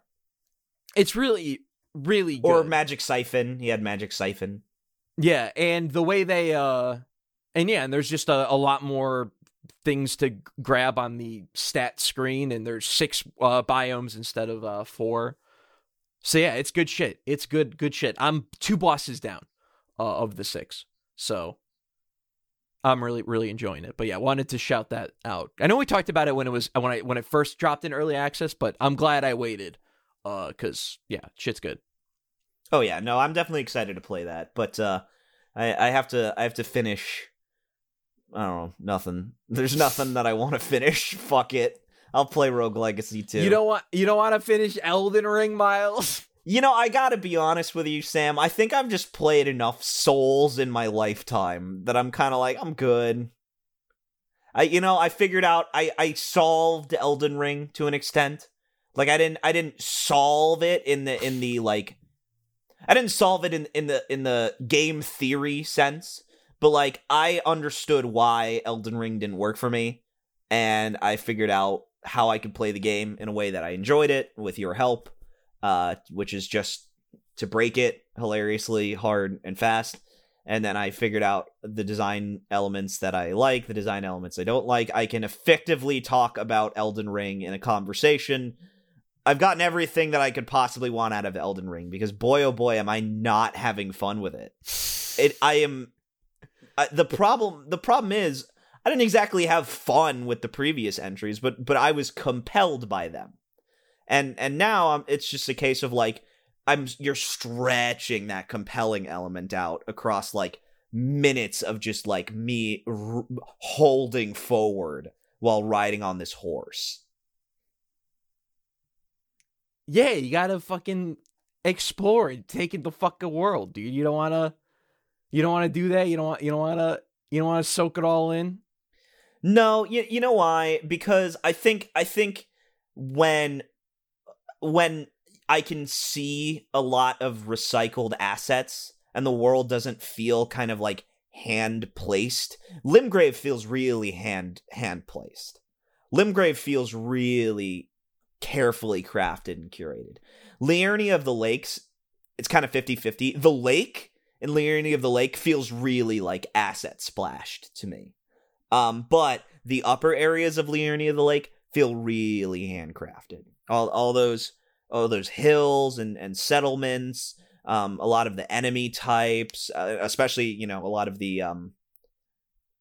it's really really good. Or Magic Siphon. He had Magic Siphon. Yeah, and the way they uh and yeah, and there's just a, a lot more things to grab on the stat screen and there's six uh biomes instead of uh four. So yeah, it's good shit. It's good good shit. I'm two bosses down uh, of the six. So I'm really really enjoying it. But yeah, wanted to shout that out. I know we talked about it when it was when I when it first dropped in early access, but I'm glad I waited uh cuz yeah, shit's good. Oh yeah, no, I'm definitely excited to play that, but uh I I have to I have to finish I don't know, nothing. [LAUGHS] There's nothing that I want to finish. [LAUGHS] Fuck it. I'll play Rogue Legacy too. You don't want you don't want to finish Elden Ring, Miles? [LAUGHS] You know, I gotta be honest with you, Sam. I think I've just played enough Souls in my lifetime that I'm kind of like, I'm good. I, you know, I figured out I I solved Elden Ring to an extent. Like I didn't I didn't solve it in the in the like I didn't solve it in in the in the game theory sense, but like I understood why Elden Ring didn't work for me, and I figured out how I could play the game in a way that I enjoyed it with your help uh, which is just to break it hilariously hard and fast. and then I figured out the design elements that I like, the design elements I don't like. I can effectively talk about Elden Ring in a conversation. I've gotten everything that I could possibly want out of Elden Ring because boy oh boy am I not having fun with it. It I am the problem the problem is I didn't exactly have fun with the previous entries, but but I was compelled by them. And and now um, it's just a case of like I'm you're stretching that compelling element out across like minutes of just like me r- holding forward while riding on this horse. Yeah, you gotta fucking explore and take in the fucking world, dude. You don't wanna, you don't wanna do that. You don't want, you don't wanna, you don't wanna soak it all in. No, you you know why? Because I think I think when when I can see a lot of recycled assets and the world doesn't feel kind of like hand placed. Limgrave feels really hand hand placed. Limgrave feels really carefully crafted and curated. Liurnia of the Lakes, it's kind of 50-50. The lake in Liurnia of the Lake feels really like asset splashed to me. Um, but the upper areas of Liurnia of the Lake feel really handcrafted. All all those all those hills and and settlements, um, a lot of the enemy types, uh, especially you know a lot of the um,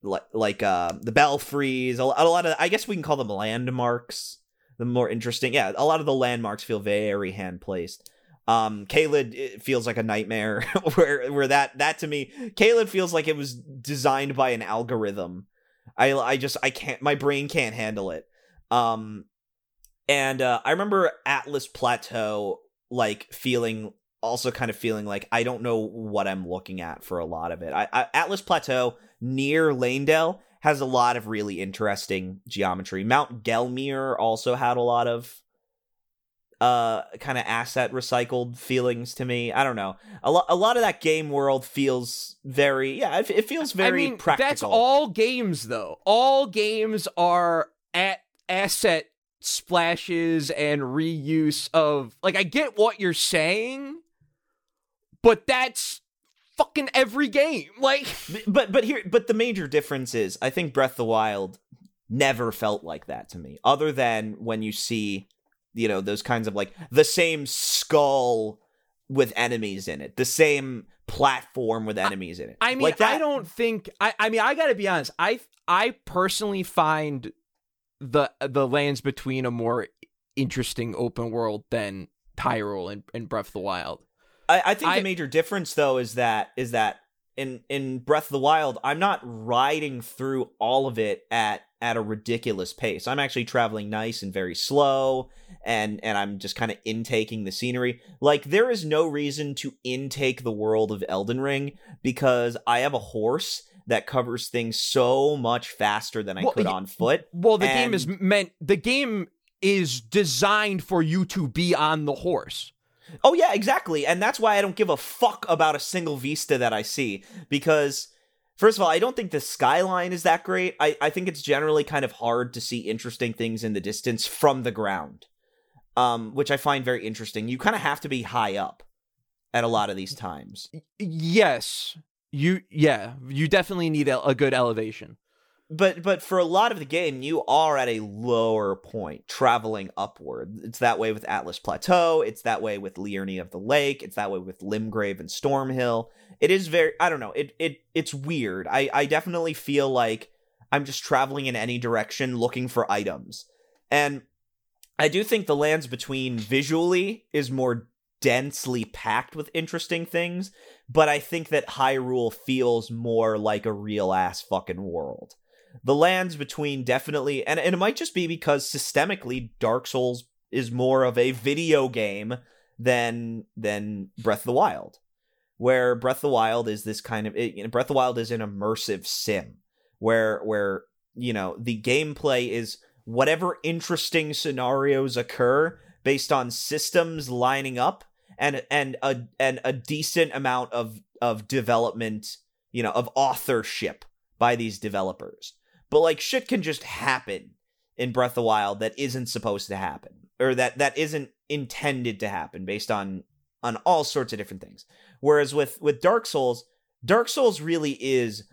like like uh the belfries, a lot of I guess we can call them landmarks. The more interesting, yeah, a lot of the landmarks feel very hand placed. Um, Caelid feels like a nightmare. [LAUGHS] where where that that to me, Caelid feels like it was designed by an algorithm. I I just I can't my brain can't handle it. Um, and uh, I remember Altus Plateau like feeling also kind of feeling like I don't know what I'm looking at for a lot of it. I, I Altus Plateau near Leyndell has a lot of really interesting geometry. Mount Gelmir also had a lot of uh kind of asset recycled feelings to me. I don't know. A lot a lot of that game world feels very yeah, it, it feels very I mean, practical. That's all games though. All games are at asset splashes and reuse of like I get what you're saying, but that's fucking every game. Like [LAUGHS] but but here but the major difference is I think Breath of the Wild never felt like that to me other than when you see you know those kinds of like the same skull with enemies in it the same platform with enemies in it I mean like that, I don't think I I mean I got to be honest. I I personally find the the lands between a more interesting open world than Hyrule and, and Breath of the Wild. I, I think I- the major difference though is that is that in in Breath of the Wild, I'm not riding through all of it at at a ridiculous pace. I'm actually traveling nice and very slow and and I'm just kind of intaking the scenery. Like there is no reason to intake the world of Elden Ring because I have a horse that covers things so much faster than I Well, could on foot. Well, the game is meant the game is designed for you to be on the horse. Oh yeah, exactly. And that's why I don't give a fuck about a single vista that I see because first of all, I don't think the skyline is that great. I I think it's generally kind of hard to see interesting things in the distance from the ground. Um which I find very interesting. You kind of have to be high up at a lot of these times. Yes. You yeah, you definitely need a, a good elevation. But but for a lot of the game, you are at a lower point, traveling upward. It's that way with Altus Plateau. It's that way with Liurnia of the Lake. It's that way with Limgrave and Stormhill. It is very I don't know. It it it's weird. I I definitely feel like I'm just traveling in any direction looking for items. And I do think the lands between visually is more densely packed with interesting things, but I think that Hyrule feels more like a real ass fucking world the lands between definitely and, and it might just be because systemically dark souls is more of a video game than than breath of the wild where breath of the wild is this kind of it, you know, breath of the wild is an immersive sim where where you know the gameplay is whatever interesting scenarios occur based on systems lining up and and a and a decent amount of of development you know of authorship by these developers but like shit can just happen in Breath of the Wild that isn't supposed to happen or that that isn't intended to happen based on on all sorts of different things. Whereas with with Dark Souls, Dark Souls really is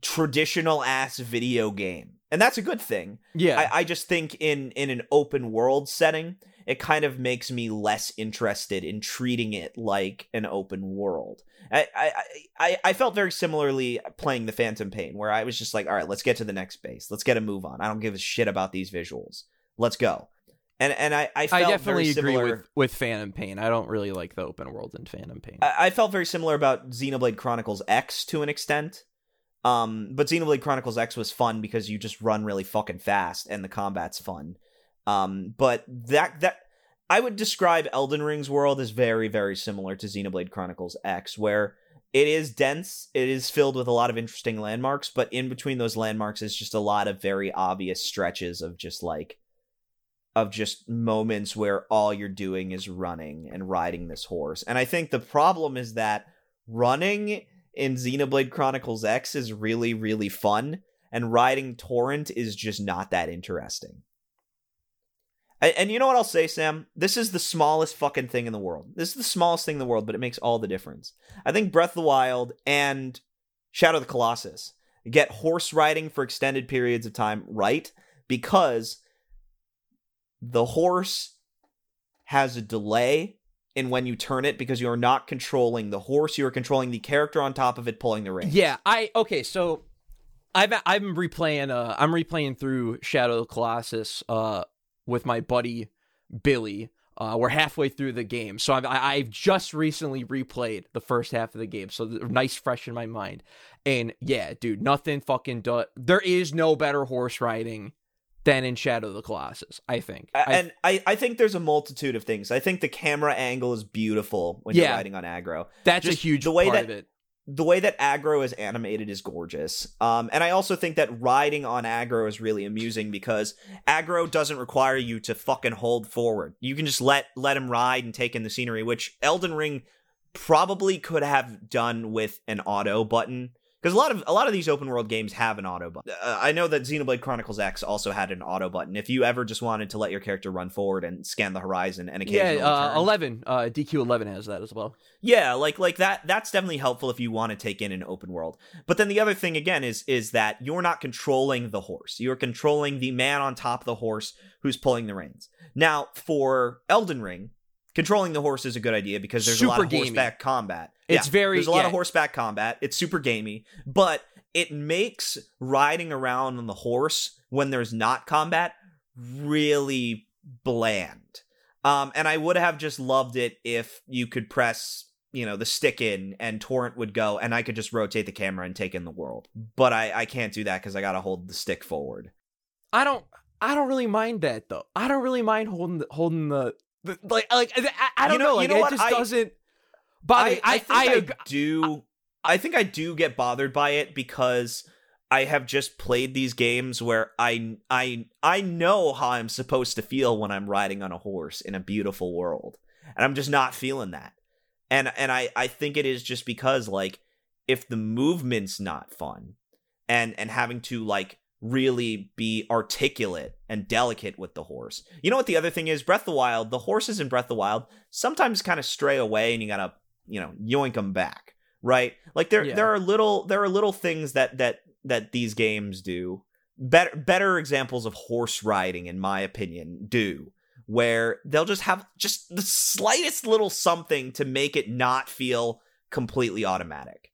traditional ass video game. And that's a good thing. Yeah. I, I just think in in an open world setting, it kind of makes me less interested in treating it like an open world. I I, I, I felt very similarly playing the Phantom Pain, where I was just like, all right, let's get to the next base. Let's get a move on. I don't give a shit about these visuals. Let's go. And and I, I felt I definitely agree with, with Phantom Pain. I don't really like the open world in Phantom Pain. I, I felt very similar about Xenoblade Chronicles X to an extent. Um, but Xenoblade Chronicles X was fun because you just run really fucking fast and the combat's fun. Um, but that that I would describe Elden Ring's world as very very similar to Xenoblade Chronicles X, where it is dense, it is filled with a lot of interesting landmarks, but in between those landmarks is just a lot of very obvious stretches of just like of just moments where all you're doing is running and riding this horse. And I think the problem is that running in Xenoblade Chronicles X is really, really fun, and riding Torrent is just not that interesting. And, and, you know what I'll say, Sam? This is the smallest fucking thing in the world. This is the smallest thing in the world, but it makes all the difference. I think Breath of the Wild and Shadow of the Colossus get horse riding for extended periods of time right because the horse has a delay in when you turn it because you are not controlling the horse you are controlling the character on top of it pulling the reins yeah i okay so i've i'm replaying uh i'm replaying through shadow of the colossus uh with my buddy billy uh, we're halfway through the game, so I've, I've just recently replayed the first half of the game, so nice, fresh in my mind. And yeah, dude, nothing fucking does. There is no better horse riding than in Shadow of the Colossus, I think. And I, I think there's a multitude of things. I think the camera angle is beautiful when Yeah. you're riding on Agro. that's just a huge the way part that- of it. The way that Agro is animated is gorgeous. Um, and I also think that riding on Agro is really amusing because Agro doesn't require you to fucking hold forward. You can just let let him ride and take in the scenery, which Elden Ring probably could have done with an auto button because a lot of a lot of these open world games have an auto button. Uh, I know that Xenoblade Chronicles X also had an auto button. If you ever just wanted to let your character run forward and scan the horizon and occasionally Yeah, uh, turn. eleven. Uh, DQ eleven has that as well. Yeah, like like that that's definitely helpful if you want to take in an open world. But then the other thing again is is that you're not controlling the horse. You're controlling the man on top of the horse who's pulling the reins. Now, for Elden Ring, controlling the horse is a good idea because there's a lot of gamey. horseback combat. It's Yeah, very- there's a lot yeah. of horseback combat. It's super gamey, but it makes riding around on the horse when there's not combat really bland. Um, and I would have just loved it if you could press, you know, the stick in and torrent would go, and I could just rotate the camera and take in the world. But I, I can't do that because I gotta hold the stick forward. I don't. I don't really mind that though. I don't really mind holding the, holding the like like I, I don't You know- know. you know it just I- doesn't bother me. I, I, think I, ag- do. I think I do get bothered by it because I have just played these games where I I I know how I'm supposed to feel when I'm riding on a horse in a beautiful world, and I'm just not feeling that. And and I I think it is just because like if the movement's not fun, and and having to like really be articulate and delicate with the horse. You know what the other thing is? Breath of the Wild, the horses in Breath of the Wild sometimes kind of stray away and you got to, you know, yoink them back, right? Like there Yeah. there are little there are little things that that that these games do. Better better examples of horse riding in my opinion do where they'll just have just the slightest little something to make it not feel completely automatic.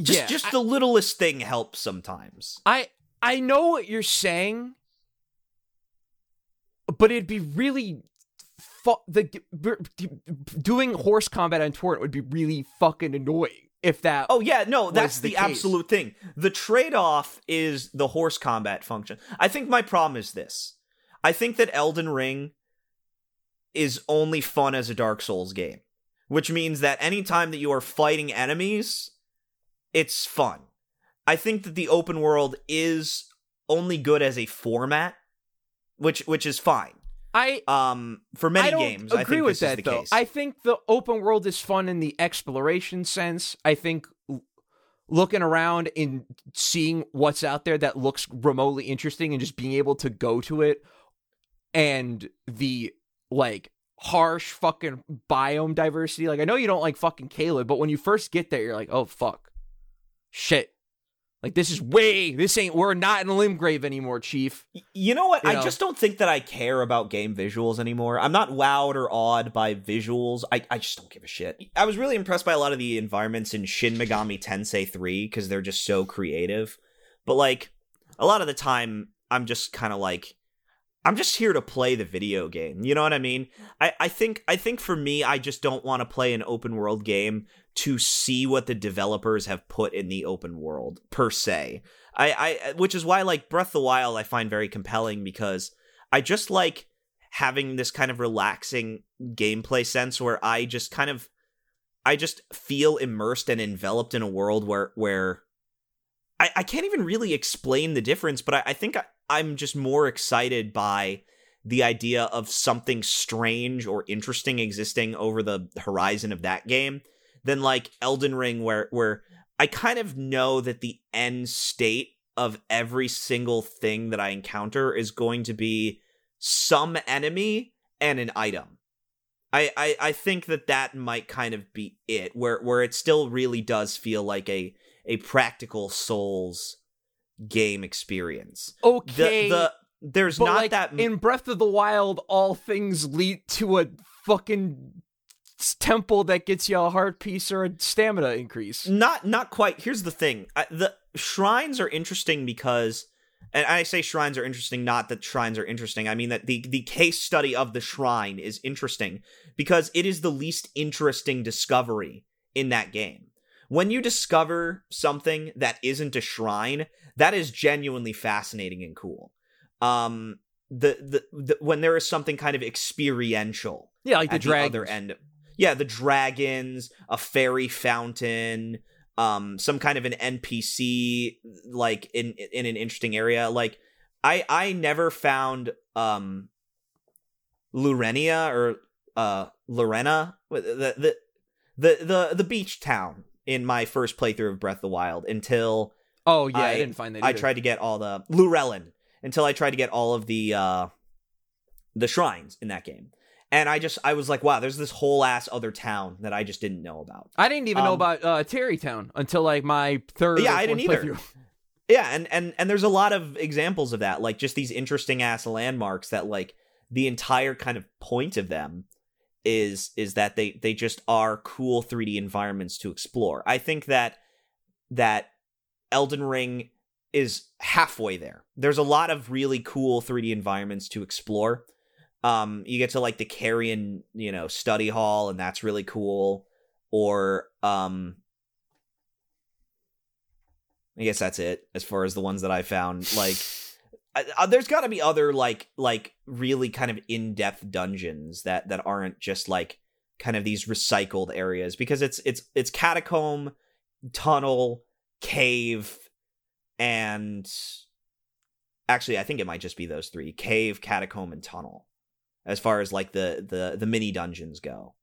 Just yeah, just I- the littlest thing helps sometimes. I I know what you're saying, but it'd be really fu- the doing horse combat on torrent would be really fucking annoying if that. Oh yeah, no, that's the the, absolute thing. The trade-off is the horse combat function. I think my problem is this. I think that Elden Ring is only fun as a Dark Souls game, which means that anytime that you are fighting enemies, it's fun. I think that the open world is only good as a format, which which is fine. I Um, for many I don't games, agree I think with that though. case. I think the open world is fun in the exploration sense. I think looking around and seeing what's out there that looks remotely interesting and just being able to go to it and the like harsh fucking biome diversity. Like I know you don't like fucking Caelid, but when you first get there, you're like, oh fuck, shit. Like this is way this ain't we're not in a Limgrave anymore, Chief. You know what? You I know? just don't think that I care about game visuals anymore. I'm not wowed or awed by visuals. I, I just don't give a shit. I was really impressed by a lot of the environments in Shin Megami Tensei 3 because they're just so creative. But like a lot of the time I'm just kind of like I'm just here to play the video game. You know what I mean? I, I think I think for me, I just don't want to play an open world game to see what the developers have put in the open world per se. I, I which is why like Breath of the Wild I find very compelling because I just like having this kind of relaxing gameplay sense where I just kind of I just feel immersed and enveloped in a world where where I, I can't even really explain the difference, but I, I think I, I'm just more excited by the idea of something strange or interesting existing over the horizon of that game than like Elden Ring where where I kind of know that the end state of every single thing that I encounter is going to be some enemy and an item. I, I, I think that that might kind of be it where where it still really does feel like a a practical souls game experience. Okay. The, the there's not like that in Breath of the Wild, all things lead to a fucking temple that gets you a heart piece or a stamina increase. not not quite here's the thing I, the shrines are interesting because and i say shrines are interesting not that shrines are interesting i mean that the the case study of the shrine is interesting because it is the least interesting discovery in that game when you discover something that isn't a shrine that is genuinely fascinating and cool um the, the, the when there is something kind of experiential Yeah, like the at the dragons. other end. Yeah, the dragons, a fairy fountain, um, some kind of an NPC like in in an interesting area. Like I I never found um Lurenia or uh Lorena the the the the, the beach town in my first playthrough of Breath of the Wild until Oh yeah, I, I- didn't find that. I tried to get all the Lurellen until I tried to get all of the uh the shrines in that game. And I just I was like, wow, there's this whole ass other town that I just didn't know about. I didn't even know um, about uh, Tarrey Town until like my third. Yeah, I didn't either. [LAUGHS] Yeah, and and and there's a lot of examples of that, like just these interesting ass landmarks that like the entire kind of point of them is is that they they just are cool 3D environments to explore. I think that that Elden Ring is halfway there. There's a lot of really cool 3D environments to explore. Um you get to like the Carian, you know, study hall and that's really cool or um I guess that's it as far as the ones that I found. Like, I, uh, there's got to be other like like really kind of in depth dungeons that that aren't just like kind of these recycled areas because it's it's it's catacomb, tunnel, cave, and actually I think it might just be those three: cave, catacomb, and tunnel. As far as like the the the mini dungeons go.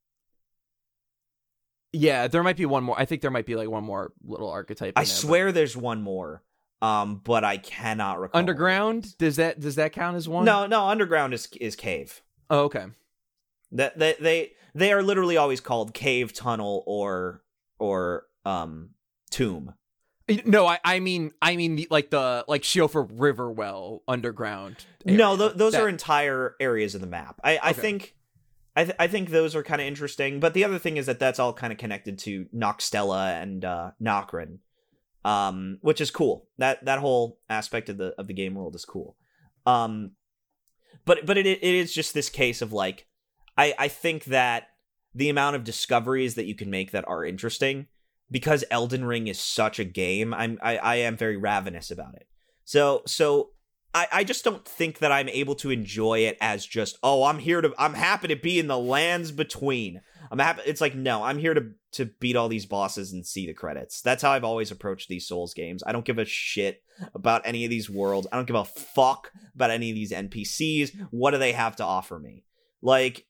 Yeah, there might be one more. I think there might be like one more little archetype. in I there, but- swear there's one more, um, but I cannot recall. underground does that does that count as one? No, no, underground is is cave. Oh, okay. That they, they they are literally always called cave, tunnel, or or um tomb. No, I I mean I mean the, like the like Siofra River well underground. No, th- those That- are entire areas of the map. I I Okay. think I th- I think those are kind of interesting. But the other thing is that that's all kind of connected to Nokstella and uh, Nokron, um, which is cool. That that whole aspect of the of the game world is cool. Um, but but it it is just this case of like I I think that the amount of discoveries that you can make that are interesting because Elden Ring is such a game. I'm I I am very ravenous about it. So so I, I just don't think that I'm able to enjoy it as just oh I'm here to I'm happy to be in the lands between. I'm happy it's like no I'm here to to beat all these bosses and see the credits. That's how I've always approached these Souls games. I don't give a shit about any of these worlds. I don't give a fuck about any of these NPCs what do they have to offer me? Like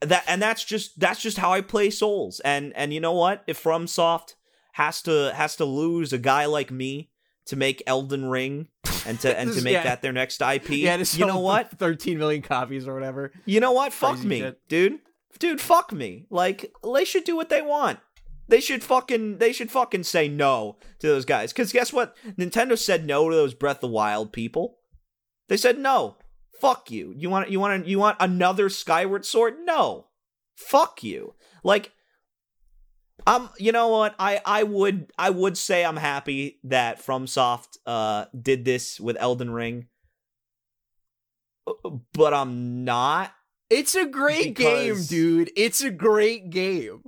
that and that's just that's just how I play Souls. And and you know what? If FromSoft has to has to lose a guy like me to make Elden Ring and to and [LAUGHS] to make Yeah. that their next IP. Yeah, to you know what? [LAUGHS] 13 million copies or whatever. You know what? Fuck Crazy me, shit. dude. Dude, fuck me. Like they should do what they want. They should fucking they should fucking say no to those guys. Cause guess what? Nintendo said no to those Breath of the Wild people. They said no. Fuck you. You want you want you want another Skyward Sword? No. Fuck you. Like um you know what? I I would I would say I'm happy that FromSoft uh did this with Elden Ring. But I'm not It's a great game, dude. It's a great game.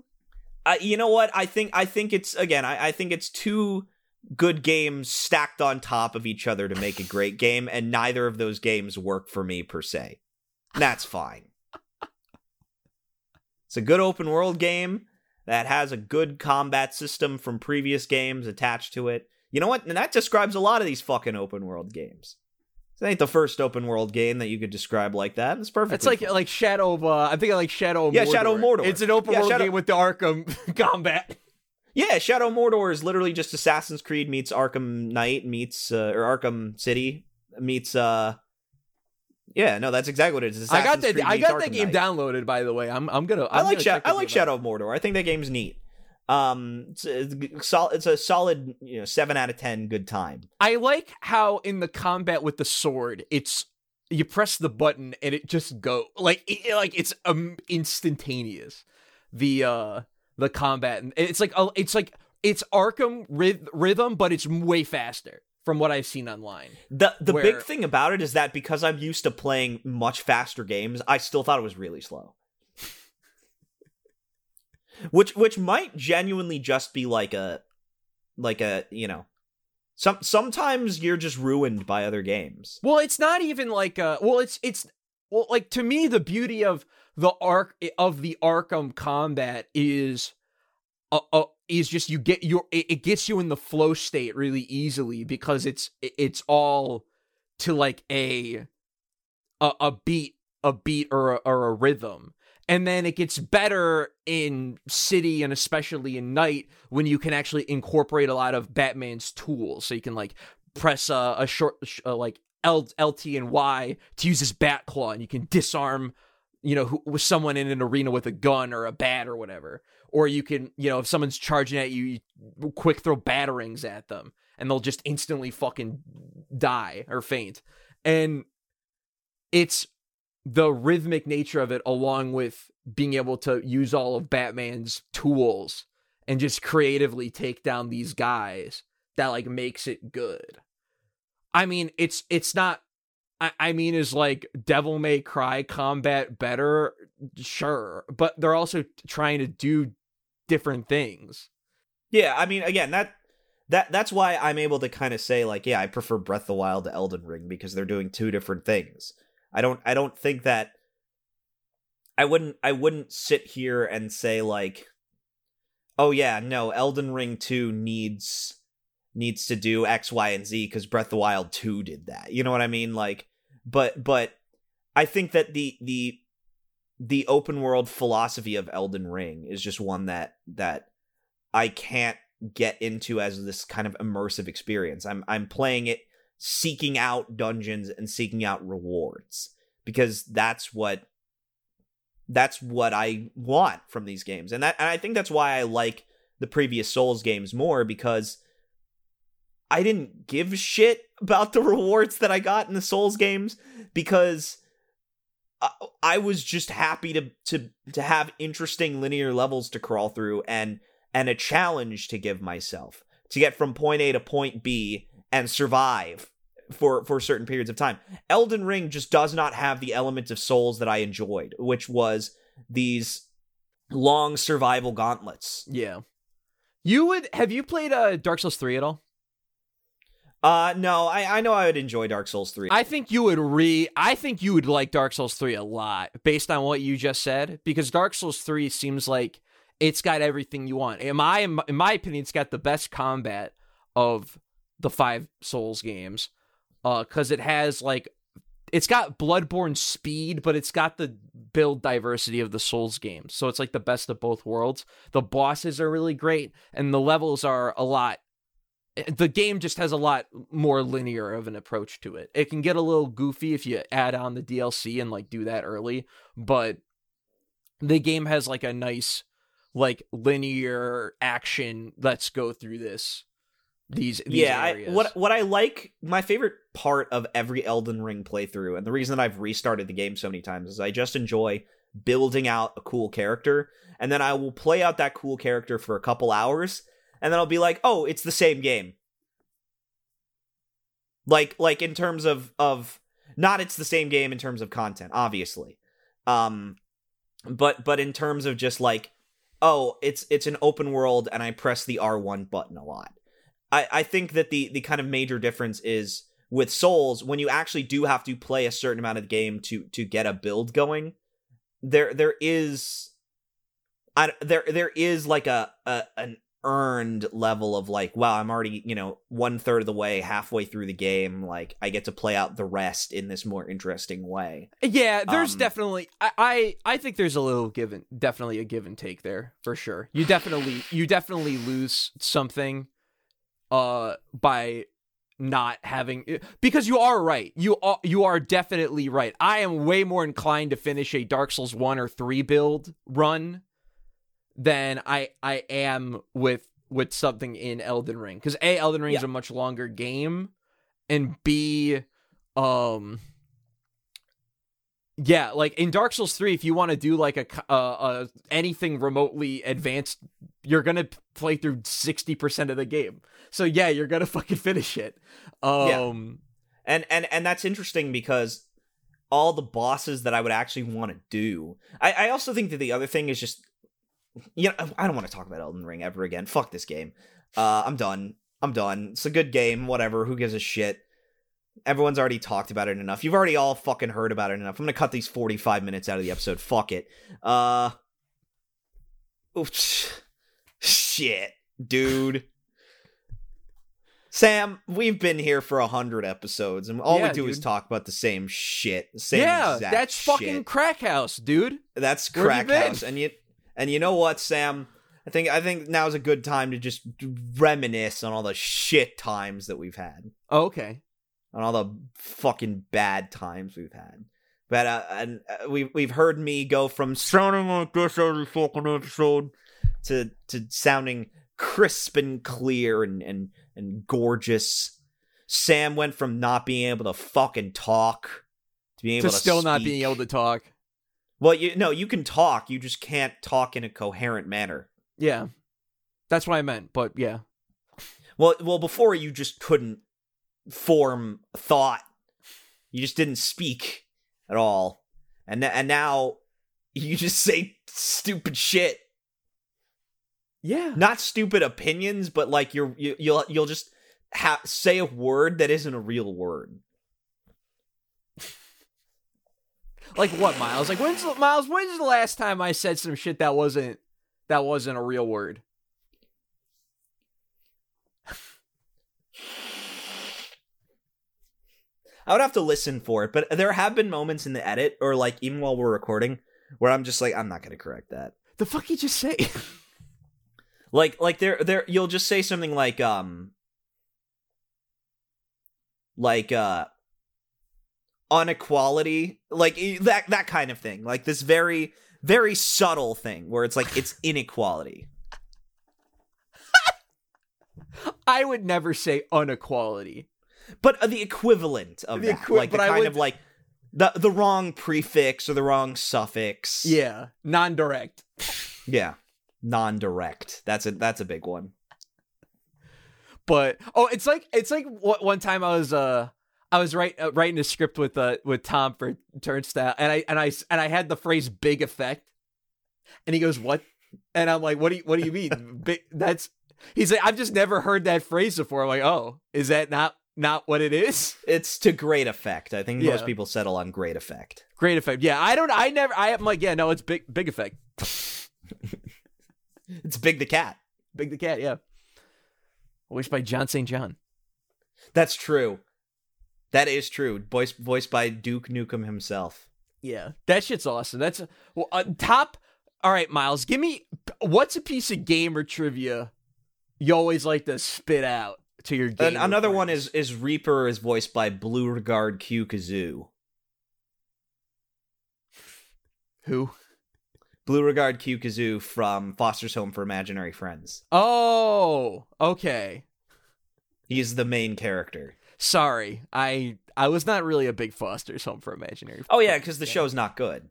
I, you know what? I think I think it's again. I, I think it's two good games stacked on top of each other to make a great game, and neither of those games work for me per se. That's fine. It's a good open world game that has a good combat system from previous games attached to it. You know what? And that describes a lot of these fucking open world games. This ain't the first open world game that you could describe like that. It's perfect. It's like like Shadow of uh, I'm thinking like Shadow of Yeah, Mordor. Shadow of Mordor. It's an open Yeah, world Shadow- game with the Arkham [LAUGHS] combat. Yeah, Shadow Mordor is literally just Assassin's Creed meets Arkham Knight meets uh, or Arkham City meets uh Yeah, no, that's exactly what it is. I got that I got that game downloaded by the way. I'm I'm gonna I I'm like gonna Sha- I like game out. Shadow of Mordor. I think that game's neat. Um it's, it's, it's a solid, you know, 7 out of 10 good time. I like how in the combat with the sword, it's you press the button and it just go like it, like it's um instantaneous. The uh the combat and it's like uh, it's like it's Arkham ryth- rhythm, but it's way faster from what I've seen online. The the Where- big thing about it is that because I'm used to playing much faster games, I still thought it was really slow. which which might genuinely just be like a like a, you know, some sometimes you're just ruined by other games. Well, it's not even like uh well it's it's well like to me the beauty of the arc of the Arkham combat is uh, uh is just you get your it, it gets you in the flow state really easily because it's it- it's all to like a a, a beat a beat or a, or a rhythm. And then it gets better in city and especially in night when you can actually incorporate a lot of batman's tools. So you can like press a, a short sh- uh, like L, lt and y to use this bat claw and you can disarm you know who, with someone in an arena with a gun or a bat or whatever or you can you know if someone's charging at you, you quick throw batarangs at them and they'll just instantly fucking die or faint and it's the rhythmic nature of it along with being able to use all of batman's tools and just creatively take down these guys that like makes it good i mean it's it's not I, I mean, is like Devil May Cry combat better? Sure, but they're also trying to do different things. Yeah, I mean, again, that that that's why I'm able to kind of say like, yeah, I prefer Breath of the Wild to Elden Ring because they're doing two different things. I don't I don't think that I wouldn't I wouldn't sit here and say like, oh yeah, no, Elden Ring 2 needs needs to do X, Y, and Z because Breath of the Wild 2 did that. You know what I mean? Like, but but I think that the the the open world philosophy of Elden Ring is just one that that I can't get into as this kind of immersive experience. I'm I'm playing it seeking out dungeons and seeking out rewards because that's what that's what I want from these games. And that and I think that's why I like the previous Souls games more because I didn't give shit about the [LAUGHS] rewards that I got in the Souls games because I, was just happy to to to have interesting linear levels to crawl through and and a challenge to give myself to get from point A to point B and survive for for certain periods of time. Elden Ring just does not have the element of Souls that I enjoyed, which was these long survival gauntlets. Yeah. You would have you played uh Dark Souls 3 at all? Uh no, I I know I would enjoy Dark Souls 3. I think you would re I think you would like Dark Souls 3 a lot based on what you just said because Dark Souls 3 seems like it's got everything you want. In my in my opinion it's got the best combat of the 5 Souls games. Uh cuz it has like it's got Bloodborne speed, but it's got the build diversity of the Souls games. So it's like the best of both worlds. The bosses are really great and the levels are a lot the game just has a lot more linear of an approach to it. It can get a little goofy if you add on the DLC and like do that early, but the game has like a nice like linear action. Let's go through this. These, these yeah, I, what what I like, my favorite part of every Elden Ring playthrough, and the reason that I've restarted the game so many times is I just enjoy building out a cool character, and then I will play out that cool character for a couple hours, and then I'll be like, oh, it's the same game. Like like in terms of of not it's the same game in terms of content, obviously. Um but but in terms of just like oh, it's it's an open world and I press the R1 button a lot. I I think that the the kind of major difference is with Souls when you actually do have to play a certain amount of the game to to get a build going. There there is I, there there is like a, a an earned level of like wow i'm already you know one third of the way halfway through the game like i get to play out the rest in this more interesting way Yeah, there's Um, definitely I, I I think there's a little given definitely a give and take there for sure. You definitely you definitely lose something uh by not having because you are right. You are you are definitely right. I am way more inclined to finish a Dark Souls 1 or 3 build run than I I am with with something in Elden Ring cuz A Elden Ring is Yeah. a much longer game and B um yeah, like in Dark Souls 3 if you want to do like a uh, uh anything remotely advanced you're going to play through 60% of the game. So yeah, you're going [LAUGHS] to fucking finish it. Um and and and that's interesting because all the bosses that i would actually want to do I, I also think that the other thing is just you know i don't want to talk about elden ring ever again. Fuck this game. Uh i'm done. I'm done. It's a good game whatever who gives a shit? Everyone's already talked about it enough. You've already all fucking heard about it enough. I'm gonna cut these 45 minutes out of the episode. Fuck it. Uh shit dude. Sam, we've been here for a hundred episodes, and all Yeah, we do is talk about the same shit. Same yeah, exact that's fucking crack house, dude. That's crack house, and you and you know what, Sam? I think I think now's a good time to just reminisce on all the shit times that we've had, Oh, okay. on all the fucking bad times we've had. But uh, and uh, we've we've heard me go from sounding like this every fucking episode to to sounding crisp and clear and and and gorgeous. Sam went from not being able to fucking talk to being able To to still not being able to talk. Well, you no, you can talk. You just can't talk in a coherent manner. Yeah. That's what I meant, but yeah. Well, well, before you just couldn't form thought. You just didn't speak at all, and n- and now you [LAUGHS] just say stupid shit. Yeah. Not stupid opinions, but like you're you, you'll you'll just ha- say a word that isn't a real word. Like what, Miles? Like when's the, Miles? When's the last time I said some shit that wasn't that wasn't a real word? I would have to listen for it, but there have been moments in the edit or like even while we're recording where I'm just like I'm not going to correct that. The fuck you just say? [LAUGHS] like like there there you'll just say something like um like uh inequality like that that kind of thing. Like this very very subtle thing where it's like it's [LAUGHS] inequality. I would never say unequality, but uh, the equivalent of The that equi- like the kind would- of like the the wrong prefix or the wrong suffix. Yeah, non-direct. yeah. Non-direct. That's a that's a big one. But oh, it's like it's like one time I was uh I was write, uh, writing a script with uh with Tom for Turnstile, and I and I and I had the phrase "big effect," and he goes, "What?" And I'm like, "What do you What do you mean? big, that's." He's like, "I've just never heard that phrase before." I'm like, "Oh, is that not not what it is?" it's to great effect i think Yeah. most people settle on great effect Great effect. Yeah, I don't. I never. I am like, yeah, no, it's big big effect. [LAUGHS] it's big the cat Big the cat. Yeah. Voiced by John St. John. That's true. That is true. Voice voiced by Duke Nukem himself. Yeah, that shit's awesome. That's well, uh, top. All right, Miles, give me what's a piece of gamer trivia you always like to spit out to your game. Another one is is Reaper is voiced by Blooregard Q Kazoo. who? Blooregard Q Kazoo from Foster's Home for Imaginary Friends. Oh, okay. He's the main character. Sorry, I I was not really a big Foster's Home for Imaginary. Oh yeah, because the show's not good.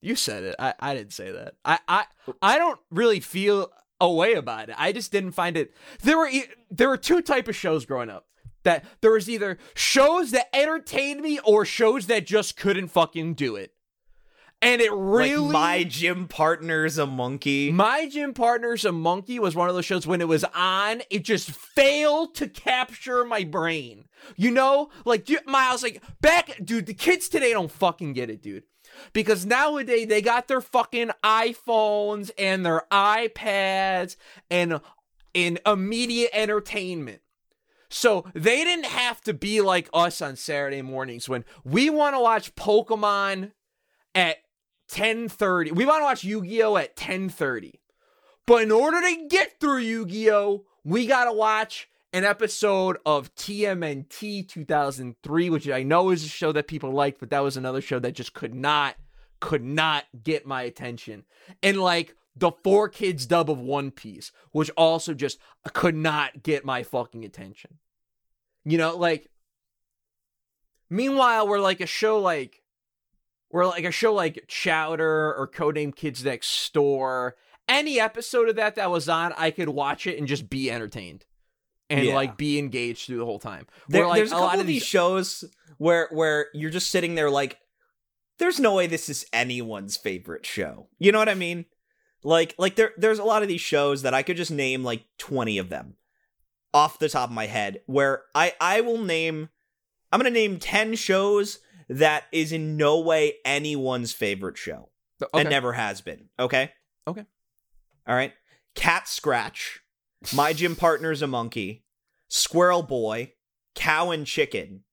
You said it. I, I didn't say that. I, I I don't really feel a way about it. I just didn't find it. There were there were two type of shows growing up. That there was either shows that entertained me or shows that just couldn't fucking do it. And it really Like my gym partner's a monkey. My gym partner's a monkey was one of those shows when it was on, it just failed to capture my brain. You know, like Miles, like back, dude. The kids today don't fucking get it, dude. Because nowadays they got their fucking iPhones and their iPads and in immediate entertainment. So they didn't have to be like us on Saturday mornings when we want to watch Pokemon at 10:30. We want to watch Yu-Gi-Oh at 10:30. But in order to get through Yu-Gi-Oh, we got to watch an episode of TMNT 2003, which I know is a show that people like, but that was another show that just could not could not get my attention. And like the four kids dub of One Piece, which also just could not get my fucking attention. You know, like meanwhile, we're like a show like we're like a show like Chowder or Codename Kids Next Door. Any episode of that that was on, I could watch it and just be entertained and Yeah. like be engaged through the whole time. There- Where, like, there's a couple of these shows where where you're just sitting there like, there's no way this is anyone's favorite show. You know what I mean? Like like there there's a lot of these shows that I could just name like 20 of them off the top of my head where I I will name I'm going to name 10 shows that is in no way anyone's favorite show okay. and never has been. Okay. Okay. All right. Cat Scratch, My [LAUGHS] Gym Partner's a Monkey, Squirrel Boy, Cow and Chicken.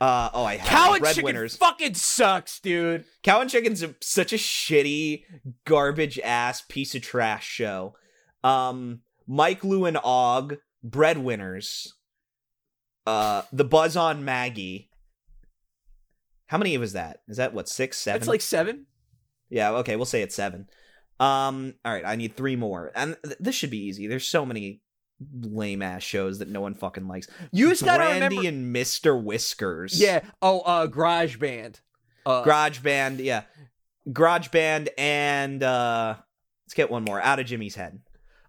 Uh oh, I have Cow and Chicken Breadwinners. fucking sucks, dude. Cow and Chicken's a, such a shitty, garbage ass piece of trash show. Um, Mike Lu and Og, Breadwinners. Uh, The Buzz on Maggie. How many was that? Is that what six, seven? That's like seven. Yeah, okay, we'll say it's seven. Um, all right, I need three more, and th- this should be easy. There's so many lame ass shows that no one fucking likes. You just gotta Brandy remember. and Mister Whiskers. Yeah. Oh, uh, Garage Band. Uh, Garage Band. Yeah, Garage Band, and uh, let's get one more. Out of Jimmy's head.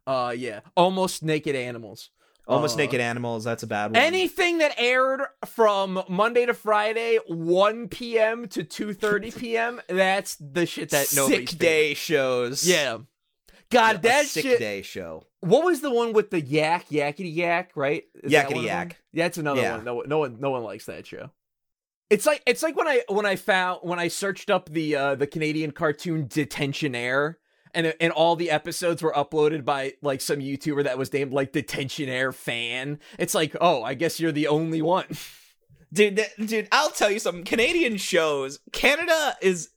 uh, yeah. Almost Naked Animals. Almost Uh, Naked Animals. That's a bad one. Anything that aired from Monday to Friday, 1 p.m. to 2:30 [LAUGHS] p.m. That's the shit that nobody's sick day shows. Yeah. God, A that sick shit. day show. What was the one with the yak, yakety yak, right? Is Yakety yak. Yeah, that's another Yeah. one. No, no one, no one likes that show. It's like it's like when I when I found when I searched up the uh the Canadian cartoon Detentionaire, and and all the episodes were uploaded by like some YouTuber that was named like Detentionaire fan. It's like, oh, I guess you're the only one. [LAUGHS] dude th- dude i'll tell you something canadian shows canada is,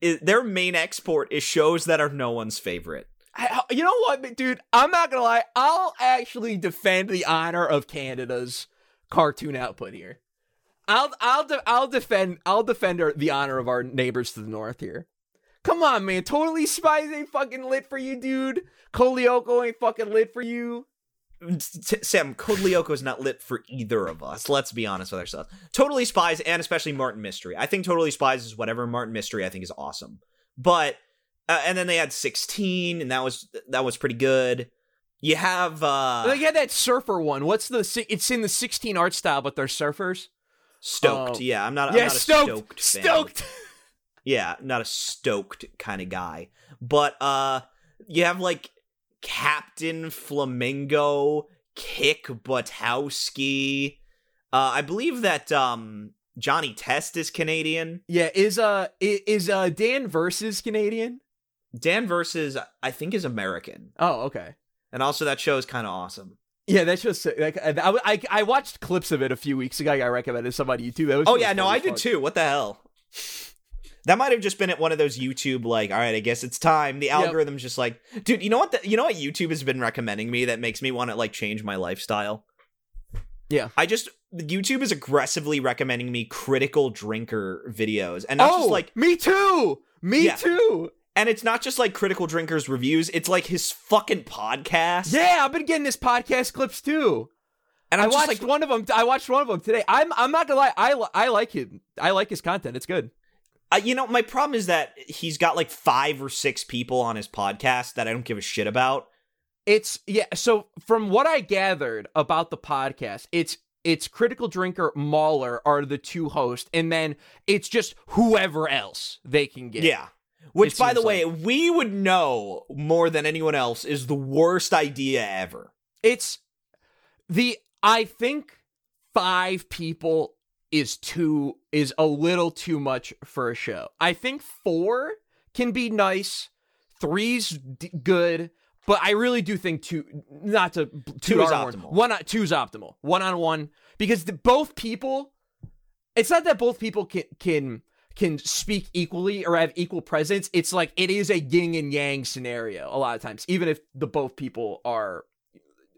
is their main export is shows that are no one's favorite I, you know what, dude? I'm not gonna lie. I'll actually defend the honor of Canada's cartoon output here. I'll I'll de- I'll defend I'll defend our, the honor of our neighbors to the north here. Come on, man. Totally Spies ain't fucking lit for you, dude. Code Lyoko ain't fucking lit for you. Sam code lyoko is not lit for either of us let's be honest with ourselves totally spies and especially martin mystery i think totally spies is whatever martin mystery i think is awesome but uh, and then they had 16 and that was that was pretty good you have uh they had that surfer one. What's the? It's in the 16 art style, but they're surfers. stoked Oh. yeah i'm not, I'm yeah, not a stoked, stoked stoked. [LAUGHS] Yeah, not a stoked kind of guy. But uh you have like Captain Flamingo, Kick Buttowski. Uh I believe that um Johnny Test is Canadian. yeah, is uh is uh Dan versus Canadian? Dan versus I think is American. Oh, okay. And also that show is kind of awesome. Yeah, that's just like I, I I watched clips of it a few weeks ago. I got recommended somebody YouTube. That was Oh yeah, no, I as did too. What the hell? That might have just been at one of those YouTube like, all right, I guess it's time. The algorithm's just like, dude, you know what? The, you know what YouTube has been recommending me that makes me want to like change my lifestyle. Yeah. I just YouTube is aggressively recommending me critical drinker videos, and not oh, just like me too. Me Yeah. too. and it's not just like critical drinkers reviews. It's like his fucking podcast. Yeah, I've been getting his podcast clips too. and I I'm just watched like, one of them. I watched one of them today. I'm I'm not gonna lie. I I like him. I like his content. It's good. I, you know, my problem is that he's got like five or six people on his podcast that I don't give a shit about. It's yeah. So from what I gathered about the podcast, it's it's critical drinker Mauler are the two hosts, and then it's just whoever else they can get. Yeah. Which, by the way, we would know more than anyone else is the worst idea ever. it's the I think five people is too is a little too much for a show. I think four can be nice, three's d- good, but I really do think two not to Two is optimal. One on two's optimal. One on one because the, both people. It's not that both people can can can speak equally or have equal presence. It's like it is a yin and yang scenario a lot of times, even if the both people are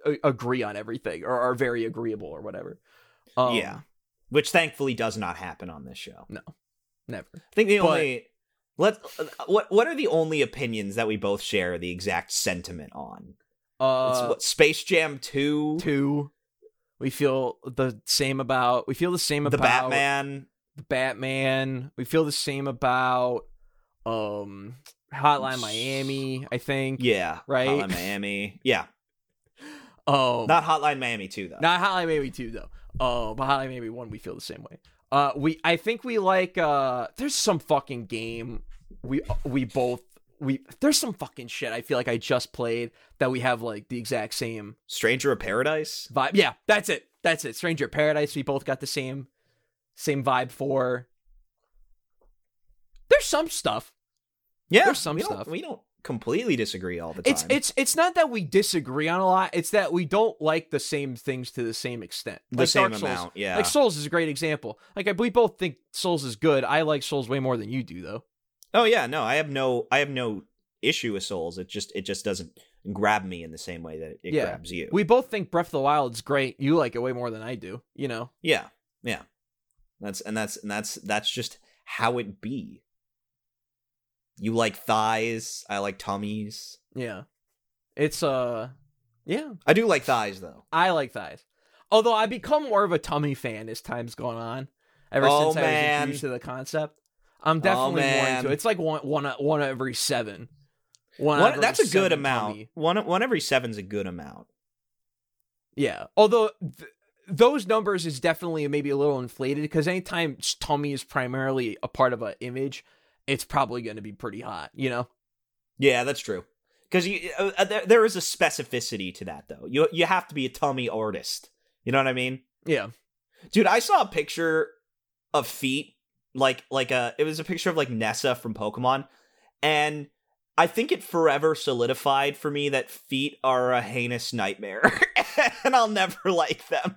a- agree on everything or are very agreeable or whatever. Um, yeah. Which thankfully does not happen on this show. No, never. I think the But- only let what what are the only opinions that we both share the exact sentiment on? Uh, It's what Space Jam 2, two. We feel the same about. We feel the same about the Batman. the Batman. We feel the same about um Hotline Miami. I think. Yeah, Right? Hotline Miami. Yeah, [LAUGHS] Um, not Hotline Miami 2 though. Not Hotline Miami two though. Oh, but Hotline Miami one we feel the same way. Uh, we I think we like uh. There's some fucking game we we both we there's some fucking shit I feel like I just played that we have like the exact same Stranger of Paradise. vibe. Yeah, that's it. That's it. Stranger of Paradise. We both got the same same vibe for. There's some stuff. Yeah, There's some we stuff. we don't completely disagree all the time. It's it's it's not that we disagree on a lot. It's that we don't like the same things to the same extent. the Like same Souls. amount. Yeah, Like Souls is a great example. Like I- we both think Souls is good. I like Souls way more than you do, though. Oh yeah, no, I have no I have no issue with Souls. It just it just doesn't grab me in the same way that it Yeah. grabs you. We both think Breath of the Wild is great. You like it way more than I do. You know. yeah. Yeah. That's and that's and that's that's just how it be. You like thighs, I like tummies. Yeah. It's uh, yeah. I do like thighs though. I like thighs. Although I become more of a tummy fan as time's gone on. Ever Oh, since I was introduced to the concept, I'm definitely more man. into it. It's like one one one every seven. One, One, every that's a good amount. tummy. One one every seven's a good amount. Yeah. Although th- those numbers is definitely maybe a little inflated because anytime tummy is primarily a part of an image, it's probably going to be pretty hot. You know. Yeah, that's true. Because uh, uh, there, there is a specificity to that though. You you have to be a tummy artist. You know what I mean? Yeah. Dude, I saw a picture of feet, like like a it was a picture of like Nessa from Pokemon, and I think it forever solidified for me that feet are a heinous nightmare, [LAUGHS] and I'll never [LAUGHS] like them.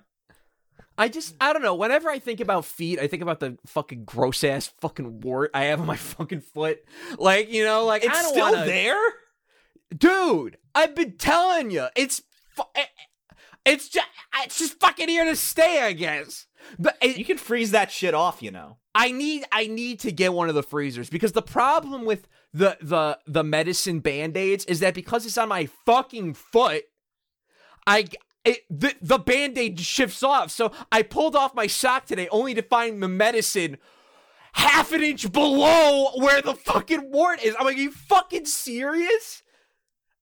I just I don't know. Whenever I think about feet, I think about the fucking gross ass fucking wart I have on my [LAUGHS] fucking foot. Like you know, like It's still wanna... there. dude. I've been telling you, it's fu- eh, it's just it's just fucking here to stay. I guess. But it, You can freeze that shit off, you know. I need I need to get one of the freezers because the problem with the the the medicine band-aids is that because it's on my fucking foot, I it, the the band-aid shifts off. So I pulled off my sock today only to find the medicine half an inch below where the fucking wart is. I'm like, you fucking serious?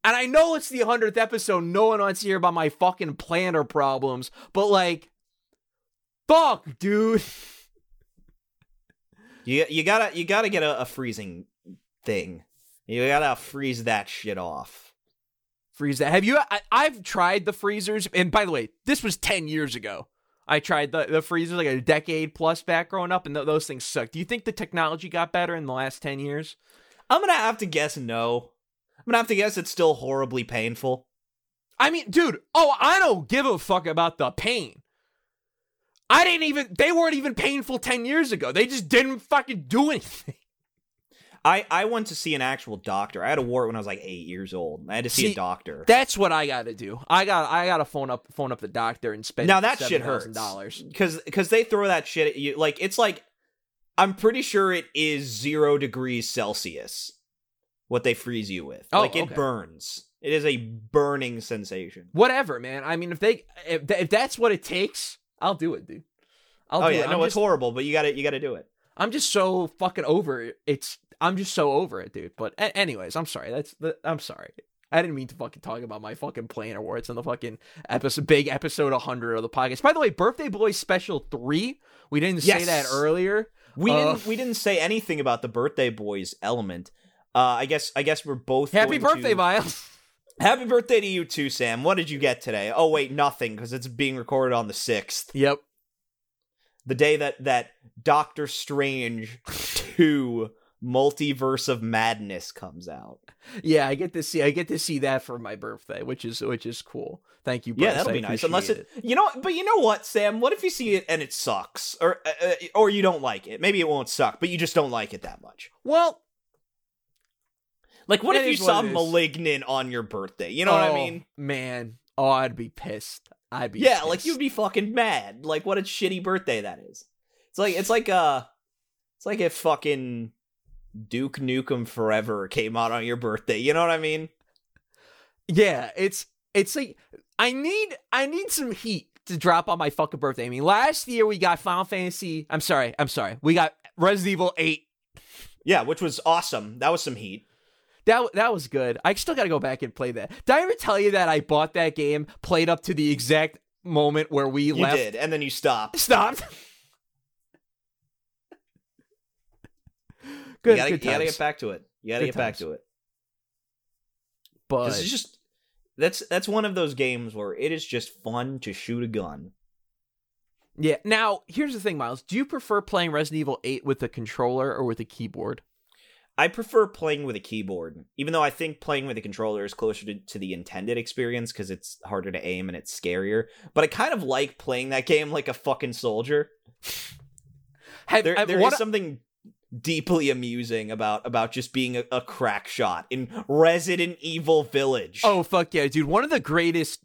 And I know it's the 100th episode. No one wants to hear about my fucking plantar problems, but like, fuck, dude. [LAUGHS] You you gotta you gotta get a, a freezing thing. You gotta freeze that shit off. Freeze that. Have you? I, I've tried the freezers, and by the way, this was ten years ago. I tried the the freezers like a decade plus back growing up, and th- those things suck. Do you think the technology got better in the last ten years? I'm gonna have to guess no. I'm gonna have to guess it's still horribly painful. I mean, dude. Oh, I don't give a fuck about the pain. I didn't even. They weren't even painful ten years ago. They just didn't fucking do anything. I I went to see an actual doctor. I had a wart when I was like eight years old. I had to see, See, a doctor. That's what I got to do. I got I got to phone up phone up the doctor and spend Now that shit hurts. dollars. because because they throw that shit at you. Like it's like I'm pretty sure it is zero degrees Celsius. What they freeze you with, Oh, like it okay. burns. It is a burning sensation. Whatever, man. I mean, if they if, if that's what it takes, I'll do it, dude. I'll oh do yeah, it. no, I'm it's just, horrible, but you got to you got to do it. I'm just so fucking over it. It's I'm just so over it, dude. But a- anyways, I'm sorry. That's the I'm sorry. I didn't mean to fucking talk about my fucking plantar warts in the fucking episode, big episode 100 of the podcast. By the way, Birthday Boy Special 3. We didn't say that earlier. We Uh, didn't we didn't say anything about the birthday boys element. Uh, I guess I guess we're both Happy birthday, to- Miles. [LAUGHS] Happy birthday to you too, Sam. What did you get today? Oh wait, nothing because it's being recorded on the sixth, yep. the day that that Doctor Strange [LAUGHS] two Multiverse of Madness comes out. Yeah, I get to see I get to see that for my birthday, which is which is cool. Thank you, Yeah, that'll I be nice. Unless appreciate it, you know, but you know what, Sam? What if you see it and it sucks, or uh, uh, or you don't like it? Maybe it won't suck, but you just don't like it that much. Well, Like, what if you what saw *Malignant* on your birthday? You know what I oh, mean? Man, oh, I'd be pissed. I'd be Yeah, pissed. like you'd be fucking mad. Like, what a shitty birthday that is. It's like it's like uh, it's like if fucking Duke Nukem Forever came out on your birthday. You know what I mean? Yeah, it's it's like I need I need some heat to drop on my fucking birthday. I mean, last year we got Final Fantasy. I'm sorry, I'm sorry. We got Resident Evil Eight. Yeah, which was awesome. That was some heat. That that was good. I still got to go back and play that. Did I ever tell you that I bought that game, played up to the exact moment where we You left? did, and then you stopped. Stopped. [LAUGHS] good, you gotta, good you gotta get back to it. You gotta Good get back to it. But This is just that's that's one of those games where it is just fun to shoot a gun. yeah. Now here's the thing, Miles. Do you prefer playing Resident Evil Eight with a controller or with a keyboard? I prefer playing with a keyboard, even though I think playing with a controller is closer to, to the intended experience because it's harder to aim and it's scarier. But I kind of like playing that game like a fucking soldier. Have, There, have- there is something deeply amusing about about just being a, a crack shot in Resident Evil Village. Oh fuck yeah, dude! One of the greatest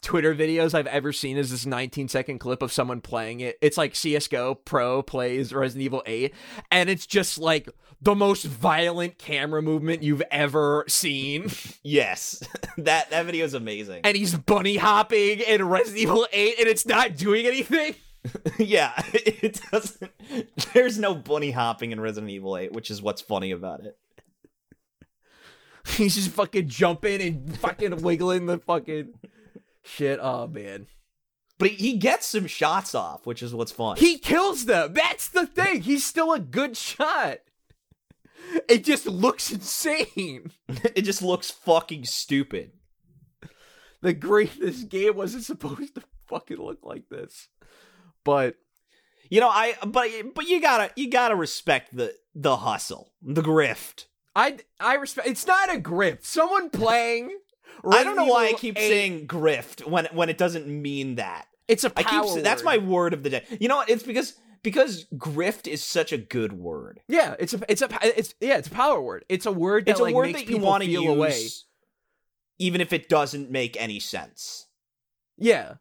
Twitter videos I've ever seen is this 19 second clip of someone playing it. It's like CS:GO Pro plays Resident Evil 8, and it's just like the most violent camera movement you've ever seen. [LAUGHS] yes, [LAUGHS] that that video is amazing. And he's bunny hopping in Resident Evil 8, and it's not doing anything. [LAUGHS] yeah, [LAUGHS] it doesn't. There's no bunny hopping in Resident Evil 8, which is what's funny about it. [LAUGHS] He's just fucking jumping and fucking wiggling the fucking shit. Oh man. But he, gets some shots off, which is what's fun. He kills them. That's the thing. He's still a good shot. It just looks insane. it just looks fucking stupid. The greatest game wasn't supposed to fucking look like this. But You know, I but but you gotta you gotta respect the the hustle, the grift. I I respect it's not a grift. Someone playing I don't know why I keep 8, saying grift when when it doesn't mean that. it's a I power keep sa- that's my word of the day. You know what? It's because because grift is such a good word. Yeah, it's a it's a it's yeah, it's a power word. It's a word that It's a like, word makes that you people want to use, away. even if it doesn't make any sense. Yeah.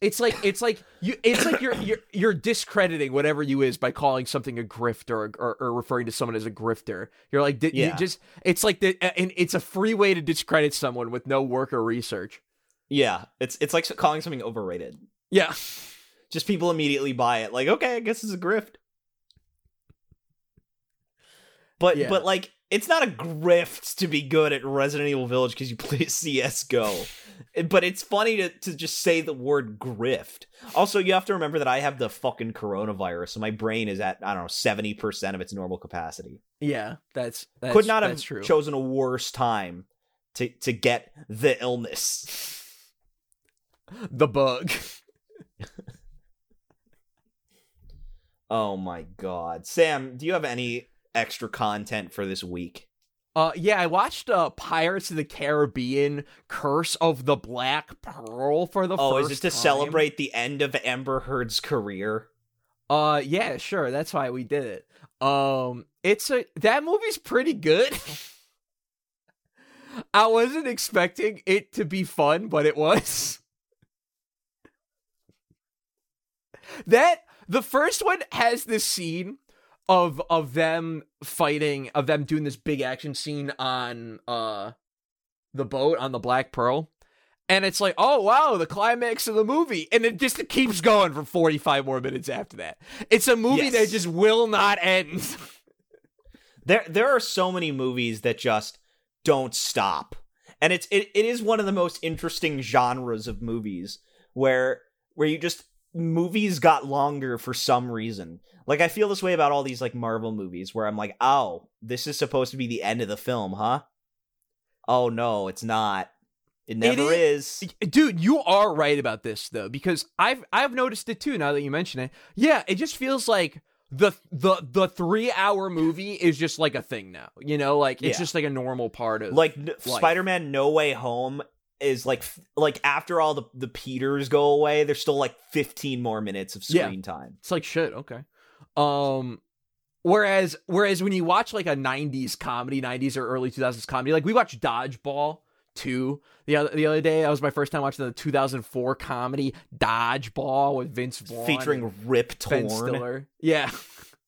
It's like it's like you it's like you're you're you're discrediting whatever you is by calling something a grifter or, or, or referring to someone as a grifter. You're like di- you Yeah. just it's like the and it's a free way to discredit someone with no work or research. Yeah, it's it's like calling something overrated. Yeah. Just people immediately buy it. Like, okay, I guess it's a grift. But Yeah. but like it's not a grift to be good at Resident Evil Village because you play [LAUGHS] CS:GO. but it's funny to, to just say the word grift. Also, you have to remember that I have the fucking coronavirus, so my brain is at I don't know seventy percent of its normal capacity. Yeah, that's, that's Could not have that's true. chosen a worse time to to get the illness. the bug. [LAUGHS] Oh my god, Sam, do you have any extra content for this week? Uh yeah, I watched uh Pirates of the Caribbean Curse of the Black Pearl for the Oh, first is it to time. celebrate the end of Amber Heard's career? Uh, yeah, sure. That's why we did it. Um, it's a that movie's pretty good. [LAUGHS] I wasn't expecting it to be fun, but it was. [LAUGHS] that the first one has this scene of of them fighting, of them doing this big action scene on uh the boat on the Black Pearl. And it's like, oh wow, the climax of the movie, and it just keeps going for forty five more minutes after that. It's a movie Yes. that just will not end. [LAUGHS] There there are so many movies that just don't stop. And it's it, it is one of the most interesting genres of movies where where you just movies got longer for some reason. Like I feel this way about all these like Marvel movies where I'm like, "Oh, this is supposed to be the end of the film, huh?" Oh no, it's not. It never is. Dude, you are right about this though, because I've I've noticed it too. Now that you mention it, yeah, it just feels like the the the three hour movie is just like a thing now. You know, like it's Yeah. just like a normal part of Like life. Spider-Man No Way Home is like like after all the the Peters go away, there's still like 15 more minutes of Yeah. screen time. It's like shit. Okay. Um. Whereas, whereas when you watch like a '90s comedy, '90s or early 2000s comedy, like we watched Dodgeball two the other the other day. That was my first time watching the 2004 comedy Dodgeball with Vince Vaughn featuring Rip Ben Torn. Stiller. Yeah,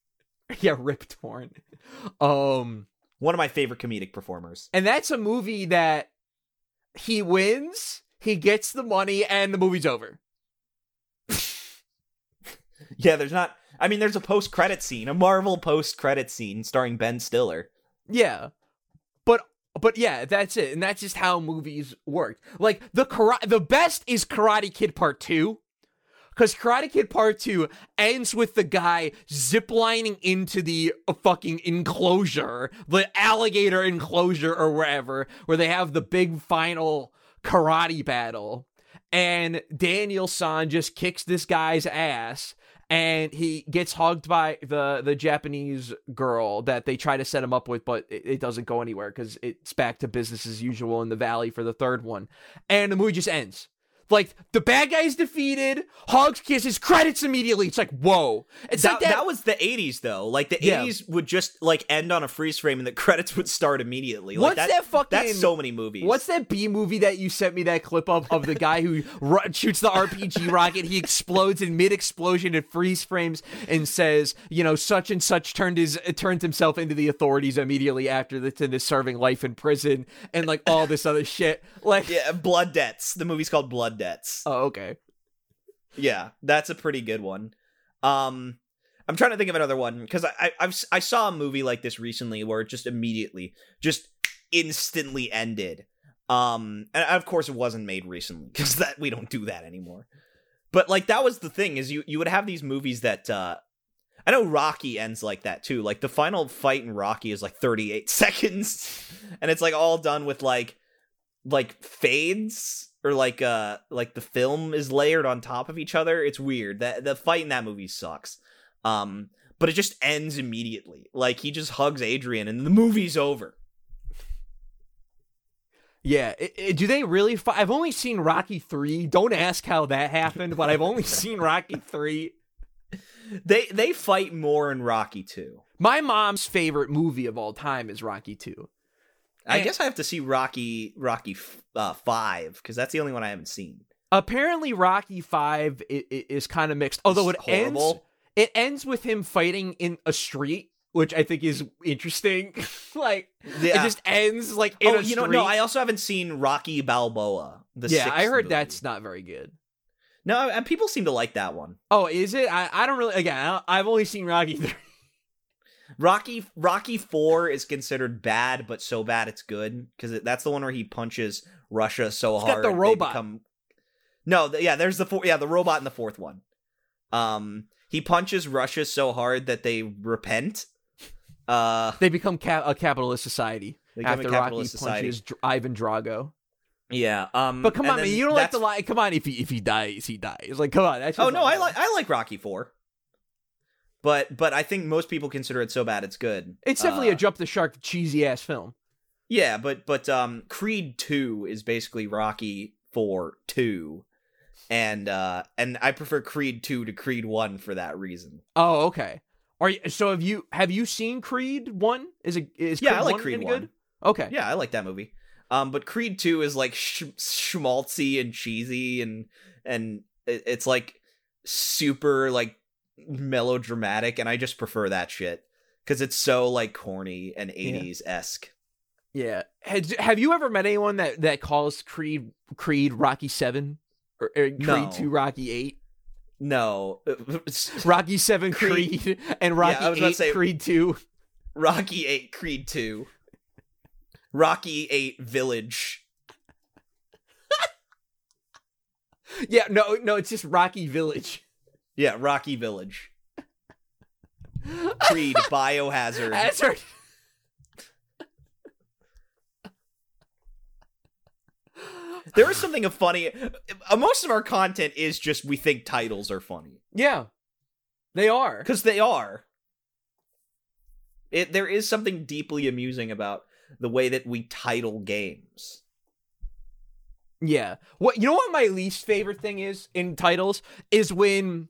[LAUGHS] yeah, Rip Torn. Um, One of my favorite comedic performers. and that's a movie that he wins, he gets the money, and the movie's over. [LAUGHS] Yeah, there's not. I mean, there's a post-credit scene, a Marvel post-credit scene starring Ben Stiller. Yeah. But but yeah, that's it. And that's just how movies work. Like the karate the best is Karate Kid Part 2. Cuz Karate Kid Part 2 ends with the guy ziplining into the fucking enclosure, the alligator enclosure or wherever, where they have the big final karate battle. And Daniel San just kicks this guy's ass and he gets hugged by the the Japanese girl that they try to set him up with, but it, it doesn't go anywhere because it's back to business as usual in the valley for the third one, and the movie just ends. Like the bad guy is defeated, hugs, kisses, credits immediately. It's like whoa. It's That, like that. that was the 80s, though. Like, the Yeah. 80s would just, like, end on a freeze frame and the [LAUGHS] credits would start immediately. Like, What's that fucking- That's so many movies. What's that B movie that you sent me that clip of of the guy who [LAUGHS] shoots the RPG rocket? He explodes in mid explosion and freeze frames and says, you know, such and such turned his turned himself into the authorities immediately after the into serving life in prison and like all this other shit. Like, Yeah, Blood Debts. The movie's called Blood Debts. Oh okay, Yeah, that's a pretty good one. Um, I'm trying to think of another one because I, I I've s- I saw a movie like this recently where it just immediately, just instantly ended. Um, and of course it wasn't made recently because that we don't do that anymore. But like that was the thing is you you would have these movies that uh I know Rocky ends like that too. Like the final fight in Rocky is like 38 [LAUGHS] seconds and it's like all done with like like fades or like uh like the film is layered on top of each other. It's weird. That the fight in that movie sucks. Um but it just ends immediately. Like he just hugs Adrian and the movie's over. yeah. It, it- do they really? Fi- I've only seen Rocky three. Don't ask how that happened, but I've only seen Rocky three. They they fight more in Rocky 2. My mom's favorite movie of all time is Rocky two. I And- guess I have to see Rocky Rocky uh, 5 cuz that's the only one I haven't seen. apparently Rocky Five i- i- is kind of mixed. Although it It's ends, horrible. it ends with him fighting in a street, which I think is interesting. [LAUGHS] like it just ends like in oh, a you know, street. no, I also haven't seen Rocky Balboa. The yeah, I heard movie. that's not very good. no, and people seem to like that one. Oh, is it? I, I don't really. Again, I I've only seen Rocky [LAUGHS] three. Rocky Rocky Four is considered bad, but so bad it's good because that's the one where he punches Russia so It's got hard the they robot. become- No, th- yeah, there's the four. Yeah, the robot in the fourth one. Um, he punches Russia so hard that they repent. Uh, They become ca- a capitalist society They become a after Rocky society. punches Dr- Ivan Drago. yeah. Um, But come on, man, you don't like the line. Come on, if he if he dies, he dies. Like, come on. That's Oh no, I like I like Rocky Four. But but I think most people consider it so bad it's good. It's definitely Uh, a jump the shark, cheesy ass film. Yeah, but but um Creed 2 is basically Rocky 4 2 and uh and I prefer Creed 2 to Creed 1 for that reason. Oh, okay. Are you, so have you have you seen Creed one? Is it is Yeah, Creed I like 1 Creed 1. good? Okay. Yeah, I like that movie. Um, but Creed Two is like sh- schmaltzy and cheesy, and and it's like super like melodramatic, and I just prefer that shit because it's so like corny and eighties esque. Yeah. Has, have you ever met anyone that that calls Creed Creed Rocky Seven or, or Creed No. Two Rocky Eight? No, [LAUGHS] Rocky Seven Creed- Creed, and Rocky I was about to Eight say- Creed Two. Rocky Eight, Creed Two, Rocky Eight Village. [LAUGHS] Yeah, no, no, it's just Rocky Village. Yeah, Rocky Village. Creed [LAUGHS] Biohazard. Hazard. There is something of funny. uh, Most of our content is just we think titles are funny Yeah, they are. because they are. It there is something deeply amusing about the way that we title games. Yeah. What you know what my least favorite thing is in titles is when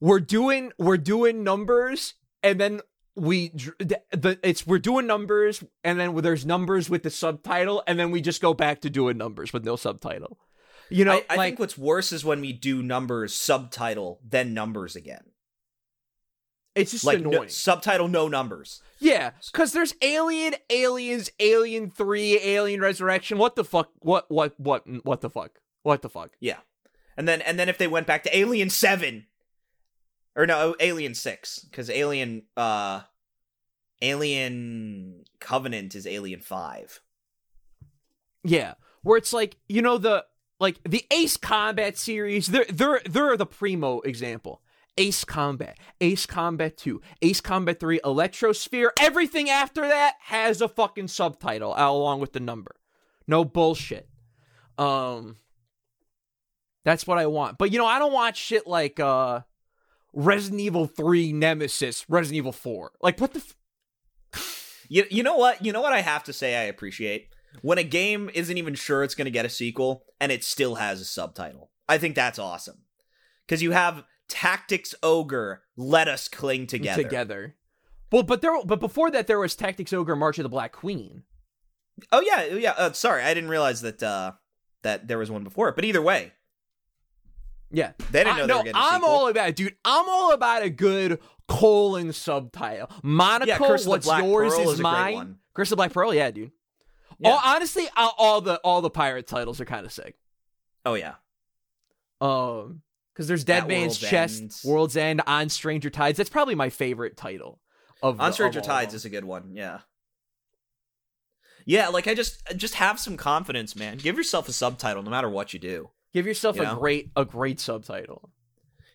we're doing we're doing numbers and then we the, the it's we're doing numbers and then there's numbers with the subtitle and then we just go back to doing numbers with no subtitle. You know, I, I like think what's worse is when we do numbers subtitle then numbers again. it's just Like no, annoying. subtitle no numbers. yeah, cuz there's Alien, Aliens, Alien 3, Alien Resurrection. What the fuck? What what what what the fuck? What the fuck? Yeah. And then and then if they went back to Alien 7 or no, Alien 6 cuz Alien uh Alien Covenant is Alien 5. Yeah, where it's like you know the like the Ace Combat series. They're they're they're the primo example. Ace Combat, Ace Combat Two, Ace Combat Three, Electrosphere. Everything after that has a fucking subtitle along with the number. No bullshit. Um, that's what I want. But you know, I don't want shit like uh Resident Evil Three Nemesis, Resident Evil Four. Like what the. F- You you know what? You know what I have to say I appreciate? When a game isn't even sure it's going to get a sequel and it still has a subtitle. I think that's awesome. Cuz you have Tactics Ogre, Let Us Cling Together. together. Well, but there, but before that, there was Tactics Ogre, March of the Black Queen. Oh yeah, yeah, uh, sorry. I didn't realize that uh that there was one before it. But either way, Yeah, they didn't I- know they no, were getting I'm sequel. all about it, dude. I'm all about a good colon subtitle. Monocle, Yeah, Curse what's Black yours Pearl is, is mine. Curse of the Black Pearl, yeah, dude. Yeah. All, honestly, all, all the all the pirate titles are kind of sick. Oh yeah. Um, because there's Dead Man's World's Chest. World's End, On Stranger Tides. That's probably my favorite title. Of On the- Stranger of Tides is a good one. Yeah. Yeah, like I just just have some confidence, man. Give yourself a subtitle no matter what you do. Give yourself You a know? great a great subtitle.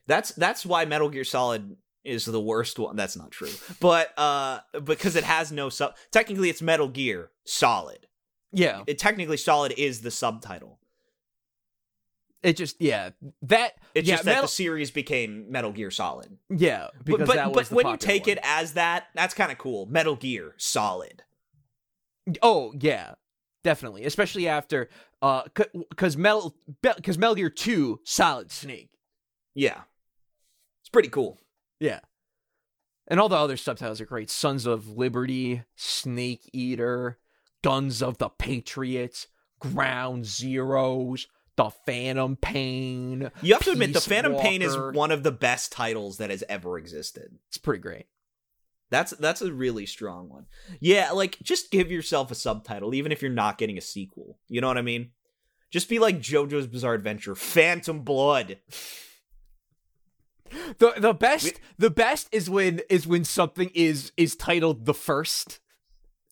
That's that's why Metal Gear Solid is the worst one. That's not true. But uh because it has no sub technically it's Metal Gear Solid. Yeah, It technically Solid is the subtitle. it just yeah that It's yeah just that Metal- the series became Metal Gear Solid. yeah But because but, that but the when you take one. it as that, that's kind of cool. Metal Gear Solid. Oh yeah, definitely. Especially after uh, because Mel because Metal Gear Two Solid Snake. Yeah. It's pretty cool. Yeah, and all the other subtitles are great. Sons of Liberty, Snake Eater, Guns of the Patriots, Ground Zeroes, The Phantom Pain. You have to admit, the Peace Phantom Pain is one of the best titles that has ever existed. It's pretty great. That's that's a really strong one. Yeah, like just give yourself a subtitle, even if you're not getting a sequel. You know what I mean? Just be like JoJo's Bizarre Adventure, Phantom Blood. The the best We- the best is when is when something is is titled the first.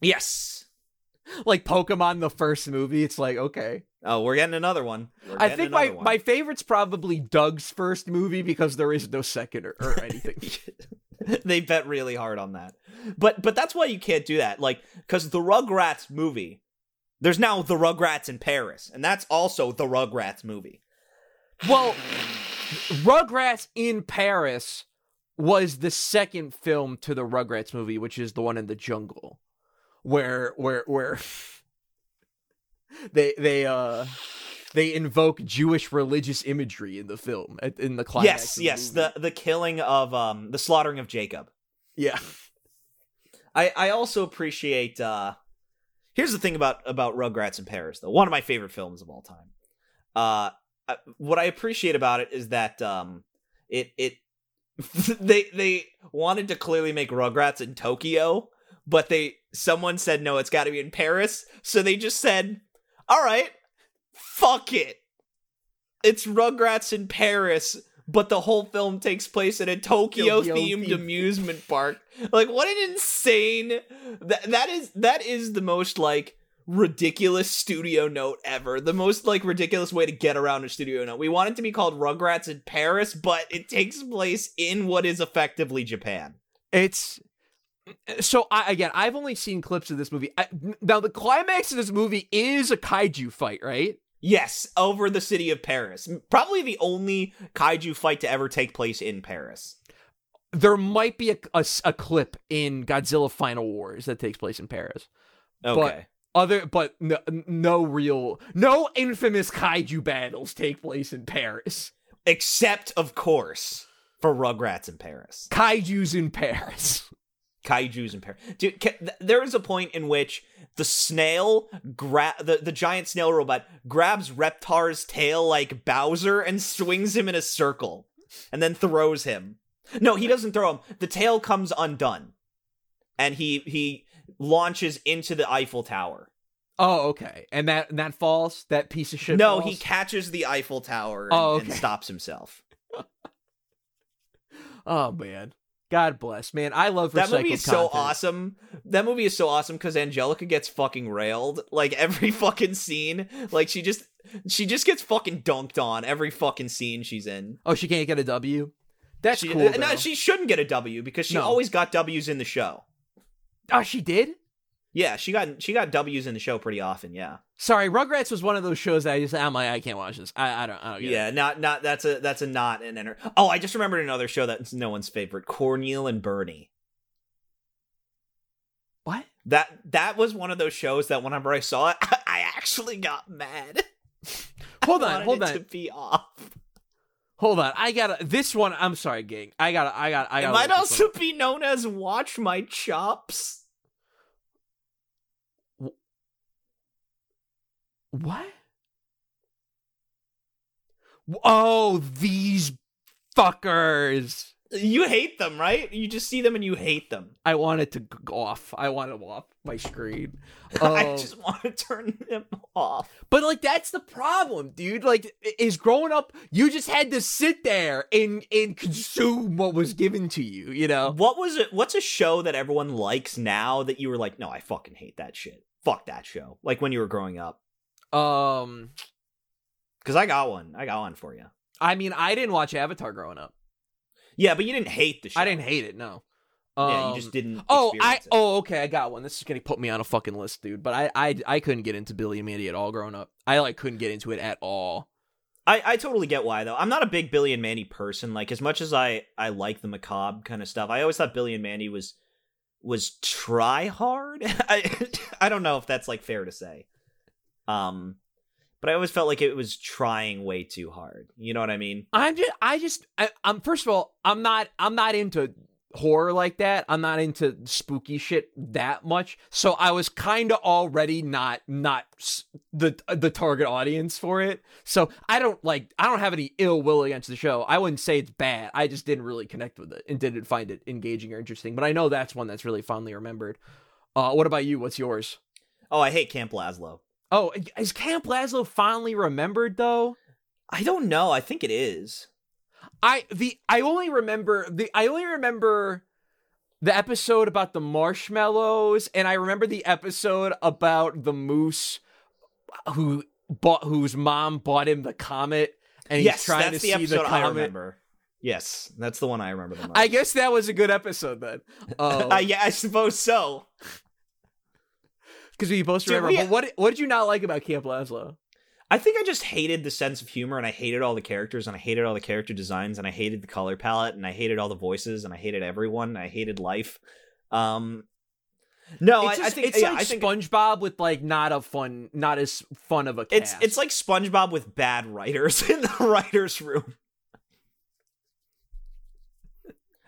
Yes. Like Pokemon the first movie. It's like okay. Oh, we're getting another one. We're I think my, one. my favorite's probably Doug's first movie because there is no second or, or anything. [LAUGHS] [LAUGHS] they bet really hard on that. But but that's why you can't do that. Like cuz the Rugrats movie there's now the Rugrats in Paris, and that's also the Rugrats movie. well, Rugrats in Paris was the second film to the Rugrats movie, which is the one in the jungle, where where where [LAUGHS] they they uh they invoke Jewish religious imagery in the film in the climax. yes, the yes, movie. the the killing of um the slaughtering of Jacob. yeah. I I also appreciate uh Here's the thing about about Rugrats in Paris though. One of my favorite films of all time. Uh I- what I appreciate about it is that um it it [LAUGHS] they they wanted to clearly make Rugrats in Tokyo, but they someone said no, it's got to be in Paris, so they just said, "All right, fuck it. It's Rugrats in Paris." But the whole film takes place in a Tokyo themed. amusement park. Like what an insane that that is that is the most like ridiculous studio note ever. The most like ridiculous way to get around a studio note. We want it to be called Rugrats in Paris, but it takes place in what is effectively Japan. It's so I again I've only seen clips of this movie. I, now the climax of this movie is a kaiju fight, right? Yes, over the city of Paris. Probably the only kaiju fight to ever take place in Paris. There might be a a clip in Godzilla Final Wars that takes place in Paris. Okay. Other, but no, no real, no infamous kaiju battles take place in Paris. Except, of course, for Rugrats in Paris. Kaiju's in Paris. [LAUGHS] Kaiju's in Paris. Dude, ca- th- there is a point in which the snail, gra- the, the giant snail robot, grabs Reptar's tail like Bowser and swings him in a circle and then throws him. No, he doesn't throw him. The tail comes undone. And he he launches into the Eiffel Tower. Oh, okay. And that and that falls. That piece of shit. no, falls? he catches the Eiffel Tower and, Oh, and stops himself. [LAUGHS] Oh man, God bless, man. I love That movie is so awesome. That movie is so awesome because Angelica gets fucking railed like every [LAUGHS] fucking scene. Like she just she just gets fucking dunked on every fucking scene she's in. Oh, she can't get a W. That's She, cool. uh, no, she shouldn't get a W because she No. always got W's in the show. oh, she did. Yeah, she got she got W's in the show pretty often. Yeah, Sorry, Rugrats was one of those shows that I just I'm like I can't watch this. I, I don't I don't get yeah. it. Not not that's a that's a not an enter. Oh, I just remembered another show that's no one's favorite: Corneil and Bernie. What? That that was one of those shows that whenever I saw it, [LAUGHS] I actually got mad. [LAUGHS] Hold I on, hold on, To be off. hold on. I gotta this one. I'm sorry, gang. I gotta I gotta, I It might also be known as Watch My Chops. What? Oh, these fuckers. You hate them, right? You just see them and you hate them. I want it to go off. I want it off my screen. [LAUGHS] I Um, just want to turn them off. But like that's the problem, dude. Like is growing up, you just had to sit there and and consume what was given to you, you know? What was it? What's a show that everyone likes now that you were like, no, I fucking hate that shit. Fuck that show. Like when you were growing up. Um Because I got one. I got one for you. I mean, I didn't watch Avatar growing up. Yeah, but you didn't hate the show. I didn't hate it, no. Yeah, Um, you just didn't. Oh, I it. oh okay, I got one. This is gonna put me on a fucking list, dude. But I I I couldn't get into Billy and Mandy at all growing up. I like couldn't get into it at all. I, I totally get why though. I'm not a big Billy and Mandy person. Like as much as I I like the macabre kind of stuff, I always thought Billy and Mandy was was try hard. [LAUGHS] I [LAUGHS] I don't know if that's like fair to say. Um, but I always felt like it was trying way too hard. You know what I mean? I'm just I just I, I'm first of all I'm not I'm not into horror like that. I'm not into spooky shit that much. So I was kind of already not not the the target audience for it. So I don't like I don't have any ill will against the show. I wouldn't say it's bad. I just didn't really connect with it and didn't find it engaging or interesting. But I know that's one that's really fondly remembered. Uh, what about you? What's yours? Oh, I hate Camp Lazlo. Oh, is Camp Lazlo fondly remembered though? I don't know. I think it is. I the I only remember the I only remember the episode about the marshmallows and I remember the episode about the moose who bought whose mom bought him the comet and he's yes, trying that's to the see the I comet. remember. Yes, that's the one I remember the most. I guess that was a good episode then. Um, [LAUGHS] Uh, yeah, I suppose so. Because we both Dude, remember. we- But what what did you not like about Camp Lazlo? I think I just hated the sense of humor and I hated all the characters and I hated all the character designs and I hated the color palette and I hated all the voices and I hated everyone and I hated life. Um No, It's, I, just, I think it's yeah, like think SpongeBob with like not a fun, not as fun of a it's cast. it's like SpongeBob with bad writers [LAUGHS] in the writers' room.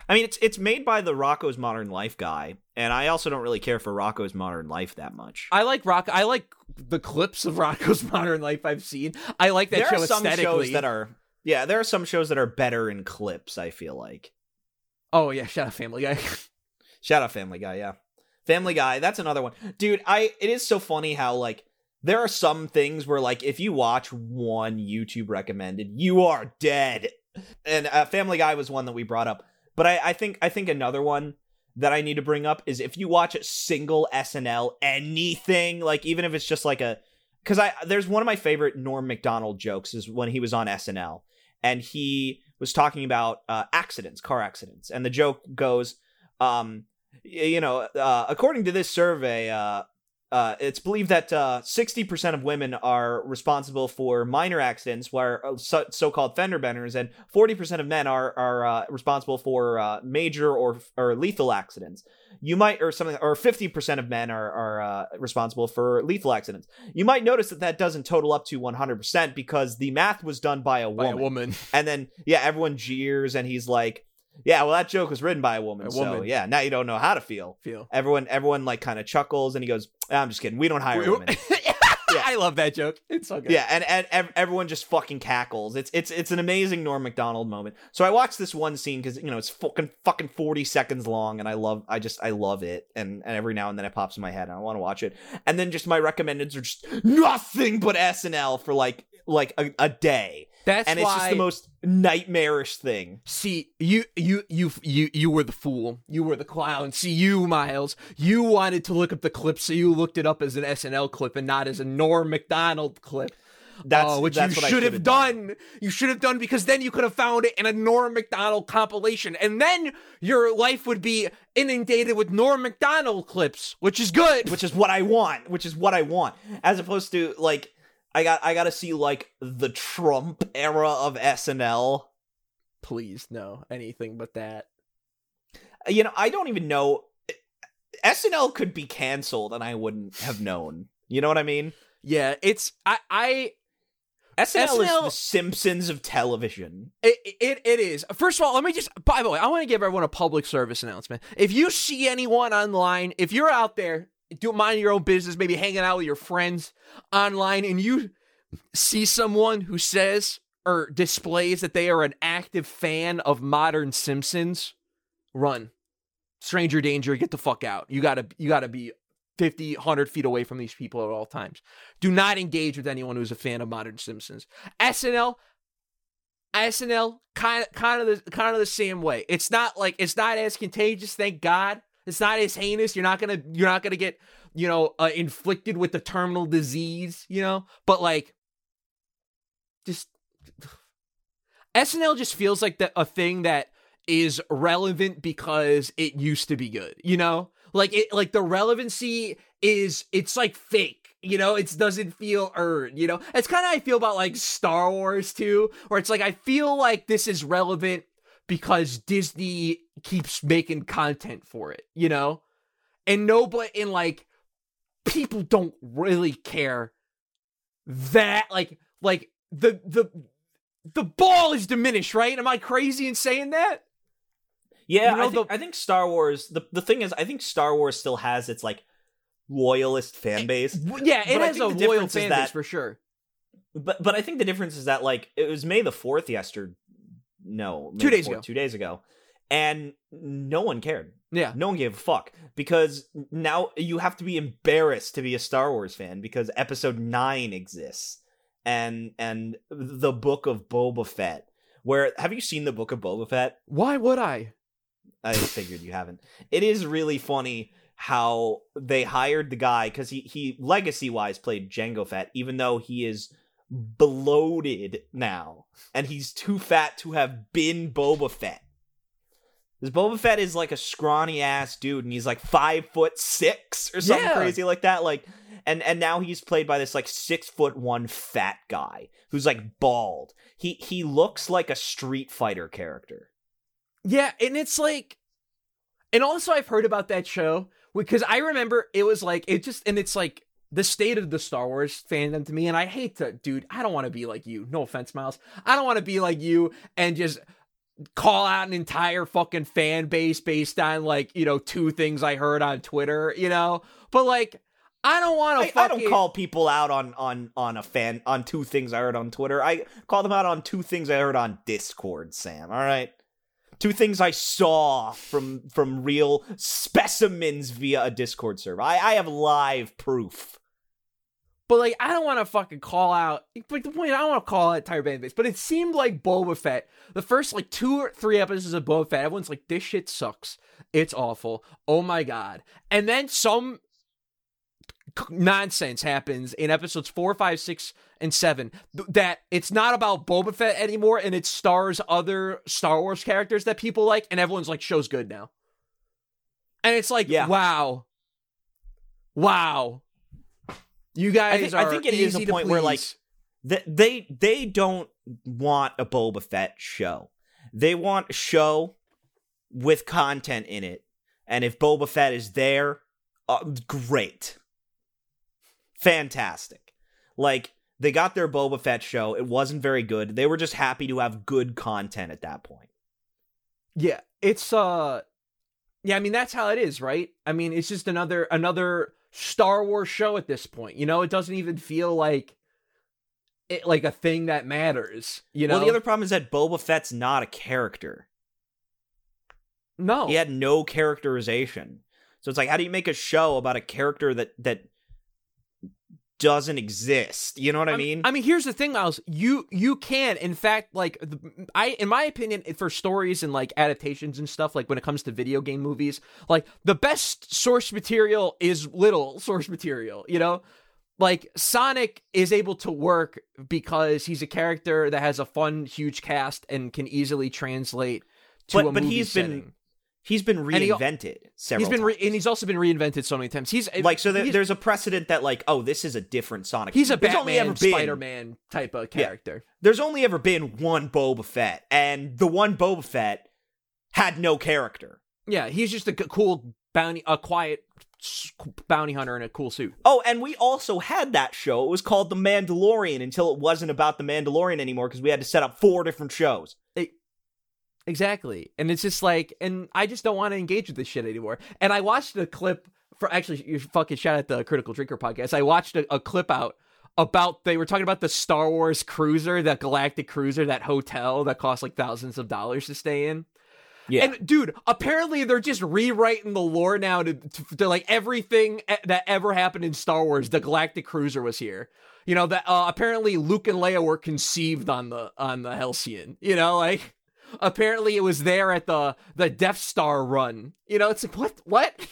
I mean, it's it's made by the Rocko's Modern Life guy, and I also don't really care for Rocko's Modern Life that much. I like rock. I like the clips of Rocko's [LAUGHS] Modern Life I've seen. I like that there show are some aesthetically. shows that are yeah, there are some shows that are better in clips. I feel like oh yeah, shout out Family Guy. [LAUGHS] shout out Family Guy, yeah, Family Guy. That's another one, dude. I it is so funny how like there are some things where like if you watch one YouTube recommended, you are dead. And uh, Family Guy was one that we brought up, but I, I think I think another one that I need to bring up is if you watch a single SNL anything, like even if it's just like a because I there's one of my favorite Norm Macdonald jokes is when he was on SNL and he was talking about uh, accidents, car accidents, and the joke goes, um, you know, uh, according to this survey, uh, uh, it's believed that uh, 60% of women are responsible for minor accidents, where uh, so- so-called fender benders, and 40% of men are are uh, responsible for uh, major or or lethal accidents. You might, or something, or 50% of men are are uh, responsible for lethal accidents. You might notice that that doesn't total up to 100% because the math was done by a By woman. a woman. And then yeah, everyone jeers, and he's like, "Yeah, well, that joke was written by a woman, A so woman. yeah, now you don't know how to feel." Feel. Everyone, everyone like kind of chuckles, and he goes, "Ah, "I'm just kidding. We don't hire women." [LAUGHS] Yeah. I love that joke. It's so good. Yeah, and, and ev- everyone just fucking cackles. It's it's it's an amazing Norm Macdonald moment. So I watched this one scene because you know it's fucking fucking forty seconds long, and I love I just I love it, and and every now and then it pops in my head, and I want to watch it. And then just my recommendeds are just nothing but SNL for like like a, a day, That's and it's just the most nightmarish thing. See, you, you, you, you, you were the fool. You were the clown. See, you, Miles, you wanted to look up the clip, so you looked it up as an SNL clip and not as a Norm Macdonald clip. That's Oh, which that's you should have should've done. You should have done because then you could have found it in a Norm Macdonald compilation, and then your life would be inundated with Norm Macdonald clips, which is good. which is what I want, which is what I want, as opposed to like I got I got to see like the Trump era of SNL. Please, no, anything but that. You know, I don't even know SNL could be canceled and I wouldn't have known. You know what I mean? Yeah, it's I, I SNL, is the Simpsons of television. It, it it is. First of all, let me just. By the way, I want to give everyone a public service announcement. If you see anyone online, if you're out there, do mind your own business, maybe hanging out with your friends online, and you see someone who says or displays that they are an active fan of modern Simpsons, run. Stranger danger, get the fuck out. You gotta you gotta be 50, 100 feet away from these people at all times. Do not engage with anyone who's a fan of modern Simpsons. SNL, SNL, kind of, kind of the, kind of the same way. It's not like it's not as contagious. Thank God. It's not as heinous. You're not gonna, you're not gonna get, you know, uh, inflicted with the terminal disease. You know, but like, just SNL just feels like the, a thing that is relevant because it used to be good. You know, like it, like the relevancy is it's like fake. You know, it doesn't feel earned. You know, it's kind of I feel about like Star Wars too, where it's like I feel like this is relevant because Disney keeps making content for it. You know, and nobody and like people don't really care that like like the the the ball is diminished, right? Am I crazy in saying that? Yeah, You know, I, think, the- I think Star Wars. The the thing is, I think Star Wars still has its like loyalist fan base. W- Yeah, it But has a loyal fan base that- for sure. But but I think the difference is that like it was May the fourth yesterday. No, Two days 4th, ago. Two days ago, and no one cared. Yeah. No one gave a fuck because now you have to be embarrassed to be a Star Wars fan because Episode Nine exists and and the Book of Boba Fett. Where have you seen the Book of Boba Fett? Why would I? I figured you haven't. It is really funny how they hired the guy because he he legacy wise played Jango Fett, even though he is bloated now and he's too fat to have been Boba Fett. Because Boba Fett is like a scrawny ass dude, and he's like five foot six or something Yeah. crazy like that. Like, and and now he's played by this like six foot one fat guy who's like bald. He he looks like a Street Fighter character. Yeah, and it's like, and also I've heard about that show. because I remember it was like it just and it's like the state of the Star Wars fandom to me, and I hate to, dude. I don't want to be like you. No offense, Miles. I don't want to be like you and just call out an entire fucking fan base based on like you know two things I heard on Twitter. You know, but like. I don't want to. I, I don't call people out on on on a fan on two things I heard on Twitter. I call them out on two things I heard on Discord. Sam, all right. Two things I saw from from real specimens via a Discord server. I, I have live proof. But like, I don't want to fucking call out. Like the point, I don't want to call out entire fan base. But it seemed like Boba Fett. The first like two or three episodes of Boba Fett, everyone's like, "This shit sucks. It's awful. Oh my god!" And then some nonsense happens in episodes four, five, six, and seven that it's not about Boba Fett anymore and it stars other Star Wars characters that people like, and everyone's like, show's good now. And it's like, Yeah. wow. Wow. You guys I think, are I think it is a point where like they they don't want a Boba Fett show. They want a show with content in it, and if Boba Fett is there, uh, great, fantastic. Like they got their Boba Fett show. It wasn't very good. They were just happy to have good content at that point. Yeah, it's uh yeah, I mean that's how it is, right? I mean, it's just another another Star Wars show at this point. You know, it doesn't even feel like it like a thing that matters, you know. Well, the other problem is that Boba Fett's not a character. no. He had no characterization. So it's like, how do you make a show about a character that that doesn't exist? You know what I, mean? I mean, here's the thing, Miles. You you can, in fact, like the, I, in my opinion, for stories and like adaptations and stuff, like when it comes to video game movies, like the best source material is little [LAUGHS] source material. You know, like Sonic is able to work because he's a character that has a fun, huge cast and can easily translate to But- a but movie he's been setting. He's been And he- reinvented several. He's been re- times. and he's also been reinvented so many times. He's uh, like so. There, he's- there's a precedent that like, oh, this is a different Sonic. he's a There's only Batman, ever been- Spider-Man type of character. There's only ever been one Boba Fett, and the one Boba Fett had no character. Yeah, he's just a cool bounty, a quiet bounty hunter in a cool suit. Oh, and we also had that show. It was called The Mandalorian until it wasn't about The Mandalorian anymore because we had to set up four different shows. Exactly, and it's just like, and I just don't want to engage with this shit anymore. And I watched a clip for actually, you fucking shout out the Critical Drinker podcast. I watched a, a clip out about they were talking about the Star Wars cruiser, that Galactic cruiser, that hotel that costs like thousands of dollars to stay in. Yeah. And dude, apparently they're just rewriting the lore now to, to, to, like everything that ever happened in Star Wars. The Galactic Cruiser was here. You know that uh, apparently Luke and Leia were conceived on the on the Halcyon. You know, like apparently it was there at the the Death Star run. You know, it's like what what?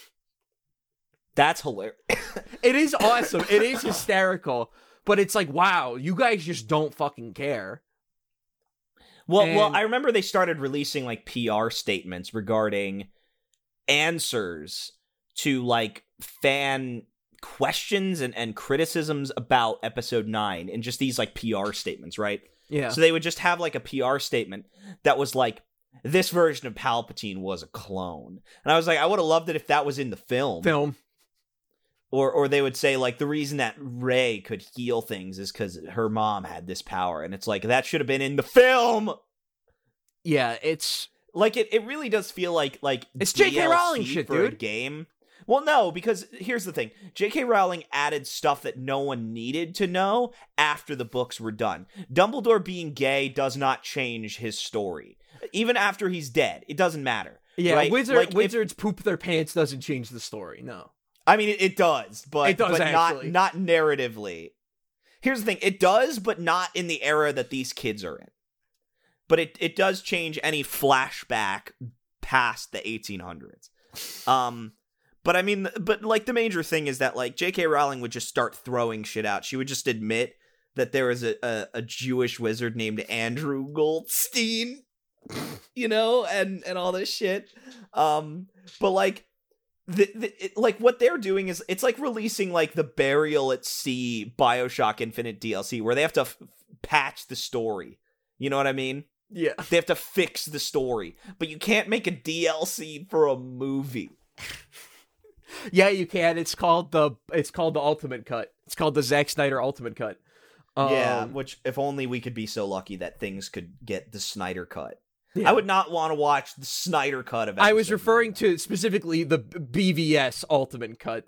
That's hilarious. [LAUGHS] It is awesome. it is hysterical. But it's like, wow, you guys just don't fucking care. Well, well, I remember they started releasing like PR statements regarding answers to like fan questions and, and criticisms about episode 9 and just these like PR statements, right? Yeah. So they would just have like a PR statement that was like this version of Palpatine was a clone. And I was like I would have loved it if that was in the film. Film. Or or they would say like the reason that Rey could heal things is cuz her mom had this power and it's like that should have been in the film. Yeah, it's like it, it really does feel like like It's J.K. DLC Rowling shit, for a game. Well, no, because here's the thing: J.K. Rowling added stuff that no one needed to know after the books were done. Dumbledore being gay does not change his story, even after he's dead. It doesn't matter. yeah. right? Wizard Like, if- wizards poop their pants doesn't change the story. No. I mean, it, it does, but It does, but actually. not not narratively. Here's the thing: it does, but not in the era that these kids are in. But it it does change any flashback past the 1800s. Um, but I mean, but like the major thing is that like J.K. Rowling would just start throwing shit out. She would just admit that there was a a, a Jewish wizard named Andrew Goldstein, you know, and and all this shit. Um, but like the, the it, like what they're doing is it's like releasing like the burial at sea bioshock infinite dlc where they have to f- patch the story you know what i mean Yeah. they have to fix the story but you can't make a dlc for a movie Yeah, you can. It's called the it's called the Ultimate Cut. It's called the Zack Snyder Ultimate Cut. yeah, Um, which if only we could be so lucky that things could get the Snyder cut. Yeah. I would not want to watch the Snyder cut of. I was referring to specifically the BVS Ultimate Cut.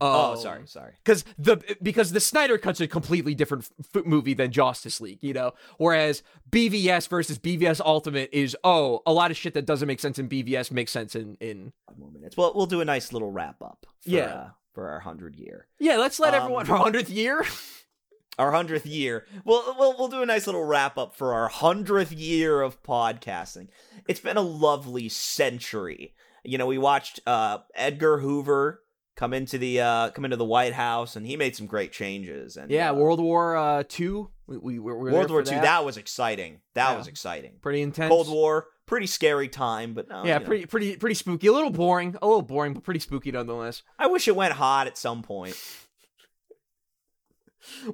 Oh, Um, sorry, sorry. because the because the Snyder Cut's a completely different f- movie than Justice League, you know. Whereas BVS versus BVS Ultimate is oh, a lot of shit that doesn't make sense in BVS makes sense in in Five more minutes. Well, we'll do a nice little wrap up. For, Yeah. uh, for our hundred year, yeah. Let's let Um, everyone our hundredth year. [LAUGHS] our hundredth year. We'll, we'll we'll do a nice little wrap up for our hundredth year of podcasting. It's been a lovely century. You know, we watched uh, Edgar Hoover come into the uh, come into the White House, and he made some great changes. And yeah, uh, World War uh, Two. We, we we were World War Two. That. That was exciting. That Yeah. was exciting. pretty intense. Cold War, pretty scary time, but no, Yeah, you know. pretty pretty pretty spooky. A little boring. A little boring, but pretty spooky nonetheless. I wish it went hot at some point.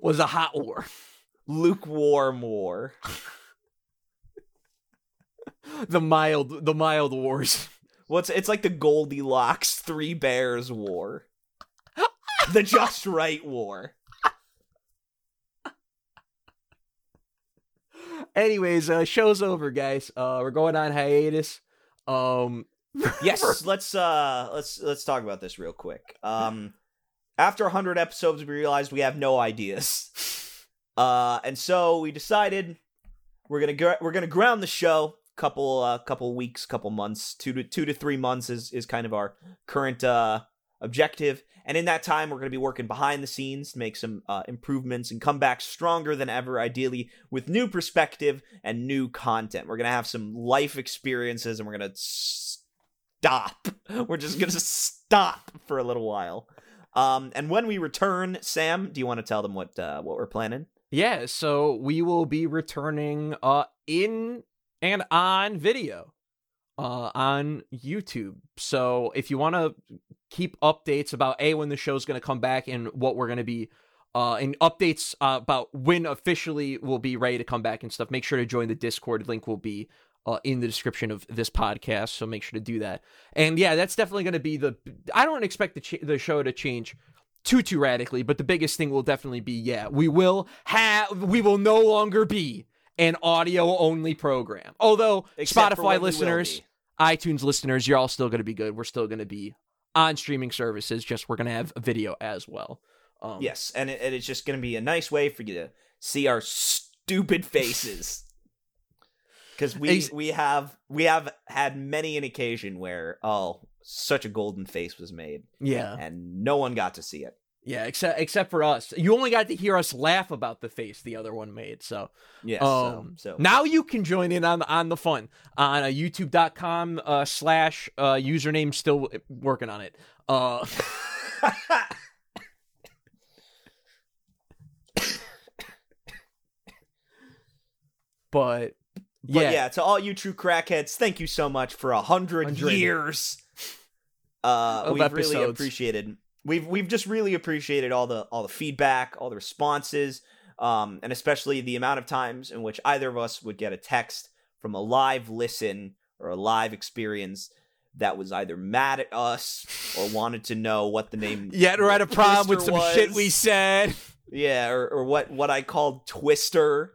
Was a hot war. Lukewarm war. [LAUGHS] The mild the mild wars. What's it's like the Goldilocks Three Bears war. the just right war. Anyways, uh, show's over, guys. Uh, we're going on hiatus. Um, Yes, let's uh let's let's talk about this real quick. Um after 100 episodes we realized we have no ideas. [LAUGHS] Uh and so we decided we're to gr- we're going to ground the show couple uh couple weeks, couple months, 2 to 2 to 3 months is is kind of our current uh objective. And in that time we're going to be working behind the scenes to make some uh improvements and come back stronger than ever ideally with new perspective and new content. We're going to have some life experiences and we're going to stop. [LAUGHS] We're just gonna stop for a little while. Um, and when we return, Sam, do you want to tell them what uh, what we're planning? yeah, so we will be returning uh in and on video uh on YouTube. So if you want to keep updates about a when the show's going to come back and what we're going to be uh and updates uh, about when officially we'll be ready to come back and stuff, make sure to join the Discord. Link will be uh, in the description of this podcast, so make sure to do that. And yeah, that's definitely going to be the. I don't expect the ch- the show to change too too radically, but the biggest thing will definitely be yeah, we will have we will no longer be an audio only program. Although Except Spotify when we will listeners, iTunes listeners, you're all still going to be good. We're still going to be on streaming services. Just we're going to have a video as well. Um, yes, and, it, and it's just gonna be a nice way for you to see our stupid [LAUGHS] faces. Because we Ex- we have we have had many an occasion where oh such a golden face was made yeah, and no one got to see it. Yeah. Except except for us, you only got to hear us laugh about the face the other one made. So yeah, Um, so, so now you can join in on on the fun on uh, youtube.com uh, slash uh, username still working on it. Uh, [LAUGHS] but But yeah, yeah. to all you true crackheads, thank you so much for a hundred years. Uh, we've really appreciated. We've we've just really appreciated all the all the feedback, all the responses, um, and especially the amount of times in which either of us would get a text from a live listen or a live experience that was either mad at us or wanted to know what the name. [LAUGHS] yet we're at a problem with some shit we said. Yeah, or, or what what I called Twister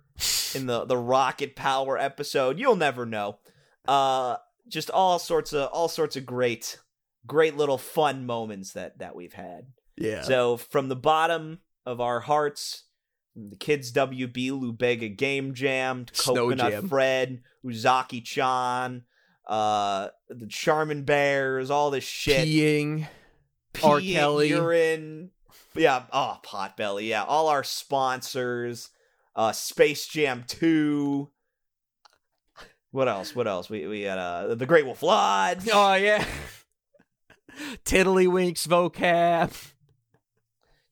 in the the Rocket Power episode. You'll never know. Uh just all sorts of all sorts of great great little fun moments that that we've had. Yeah. So from the bottom of our hearts, the kids WB Lubega Game Jam, Snow Coconut Jam. Fred, Uzaki Chan, uh the Charmin Bears, all this shit Peeing. R. Kelly. urine. Yeah, oh, Potbelly. Yeah, all our sponsors. Uh, Space Jam Two. What else? What else? We we had uh the Great Wolf Lodge. Oh yeah. Tiddlywinks vocab.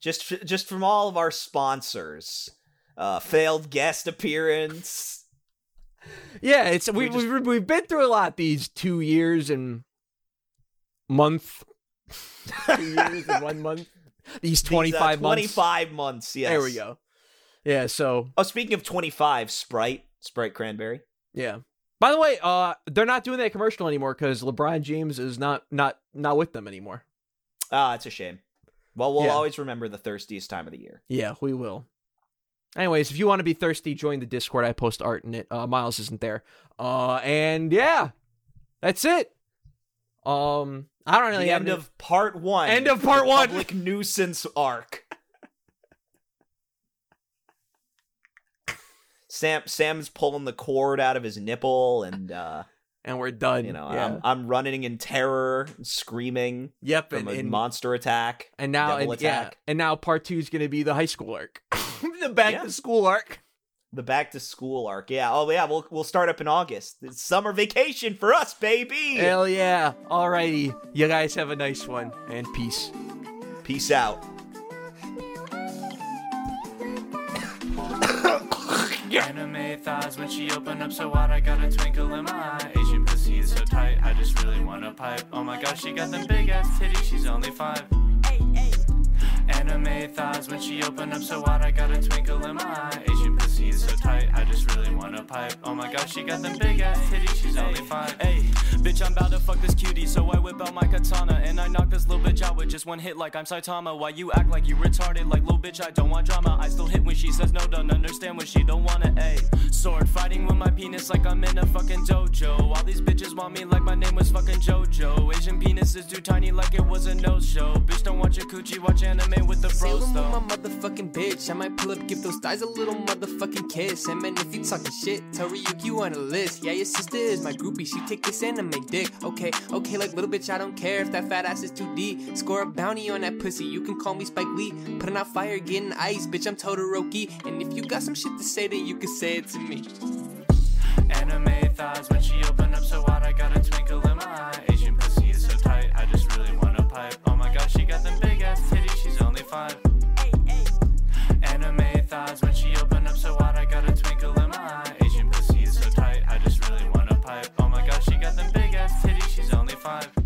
Just just from all of our sponsors. Uh, failed guest appearance. Yeah, it's we, We just- we we've been through a lot these two years and month. two years and one month. [LAUGHS] These uh, twenty five months. 25 months. Yes. There we go. Yeah. So Oh, speaking of twenty five, Sprite, Sprite Cranberry. yeah. By the way, uh, they're not doing that commercial anymore because LeBron James is not not not with them anymore. Ah, it's a shame. Well, we'll Yeah. always remember the thirstiest time of the year. Yeah, we will. Anyways, if you want to be thirsty, join the Discord. I post art in it. Uh, Miles isn't there. Uh, and yeah, that's it. Um, I don't really the have end any- of part one. End of part one. Public nuisance arc. Sam Sam's pulling the cord out of his nipple, and uh, and we're done. you know yeah. I'm I'm running in terror, screaming yep, and, and, monster attack. and now and, yeah, and now part two is gonna be the high school arc, [LAUGHS] the back Yeah. to school arc. The back to school arc. Yeah. Oh yeah. We'll we'll start up in August. It's summer vacation for us, baby. Hell yeah! Alrighty, you guys have a nice one, and peace. Peace out. Anime thighs when she open up so wide, I got a twinkle in my eye. Asian pussy is so tight, I just really wanna pipe. Oh my gosh, she got them big ass titties, she's only five. Anime thighs when she open up so wide, I got a twinkle in my eye. Asian is so tight, I just really wanna pipe. Oh my gosh, she got them big ass titties, she's only five. Hey, bitch, I'm about to fuck this cutie, so I whip out my katana and I knock this little bitch out with just one hit, like I'm Saitama. Why you act like you retarded, like little bitch? I don't want drama. I still hit when she says no, don't understand when she don't wanna. A sword fighting with my penis like I'm in a fucking dojo. All these bitches want me like my name was fucking JoJo. Asian penis is too tiny, like it was a no show. Bitch, don't watch your coochie, watch anime with the bros though. with my motherfucking bitch. I might pull up, give those thighs a little motherfucking fucking kiss. And man, if you talking shit, tell Ryuki on a list. Yeah, your sister is my groupie. She take this anime dick. Okay, okay, like little bitch, I don't care if that fat ass is too deep. Score a bounty on that pussy. You can call me Spike Lee. Putting out fire, getting ice, bitch. I'm Todoroki. And if you got some shit to say, then you can say it to me. Anime thighs when she opened up so wide, I got a twinkle in my eye. Asian pussy is so tight, I just really wanna pipe. Oh my gosh, she got them big ass titties. She's only five. Anime thighs when she five.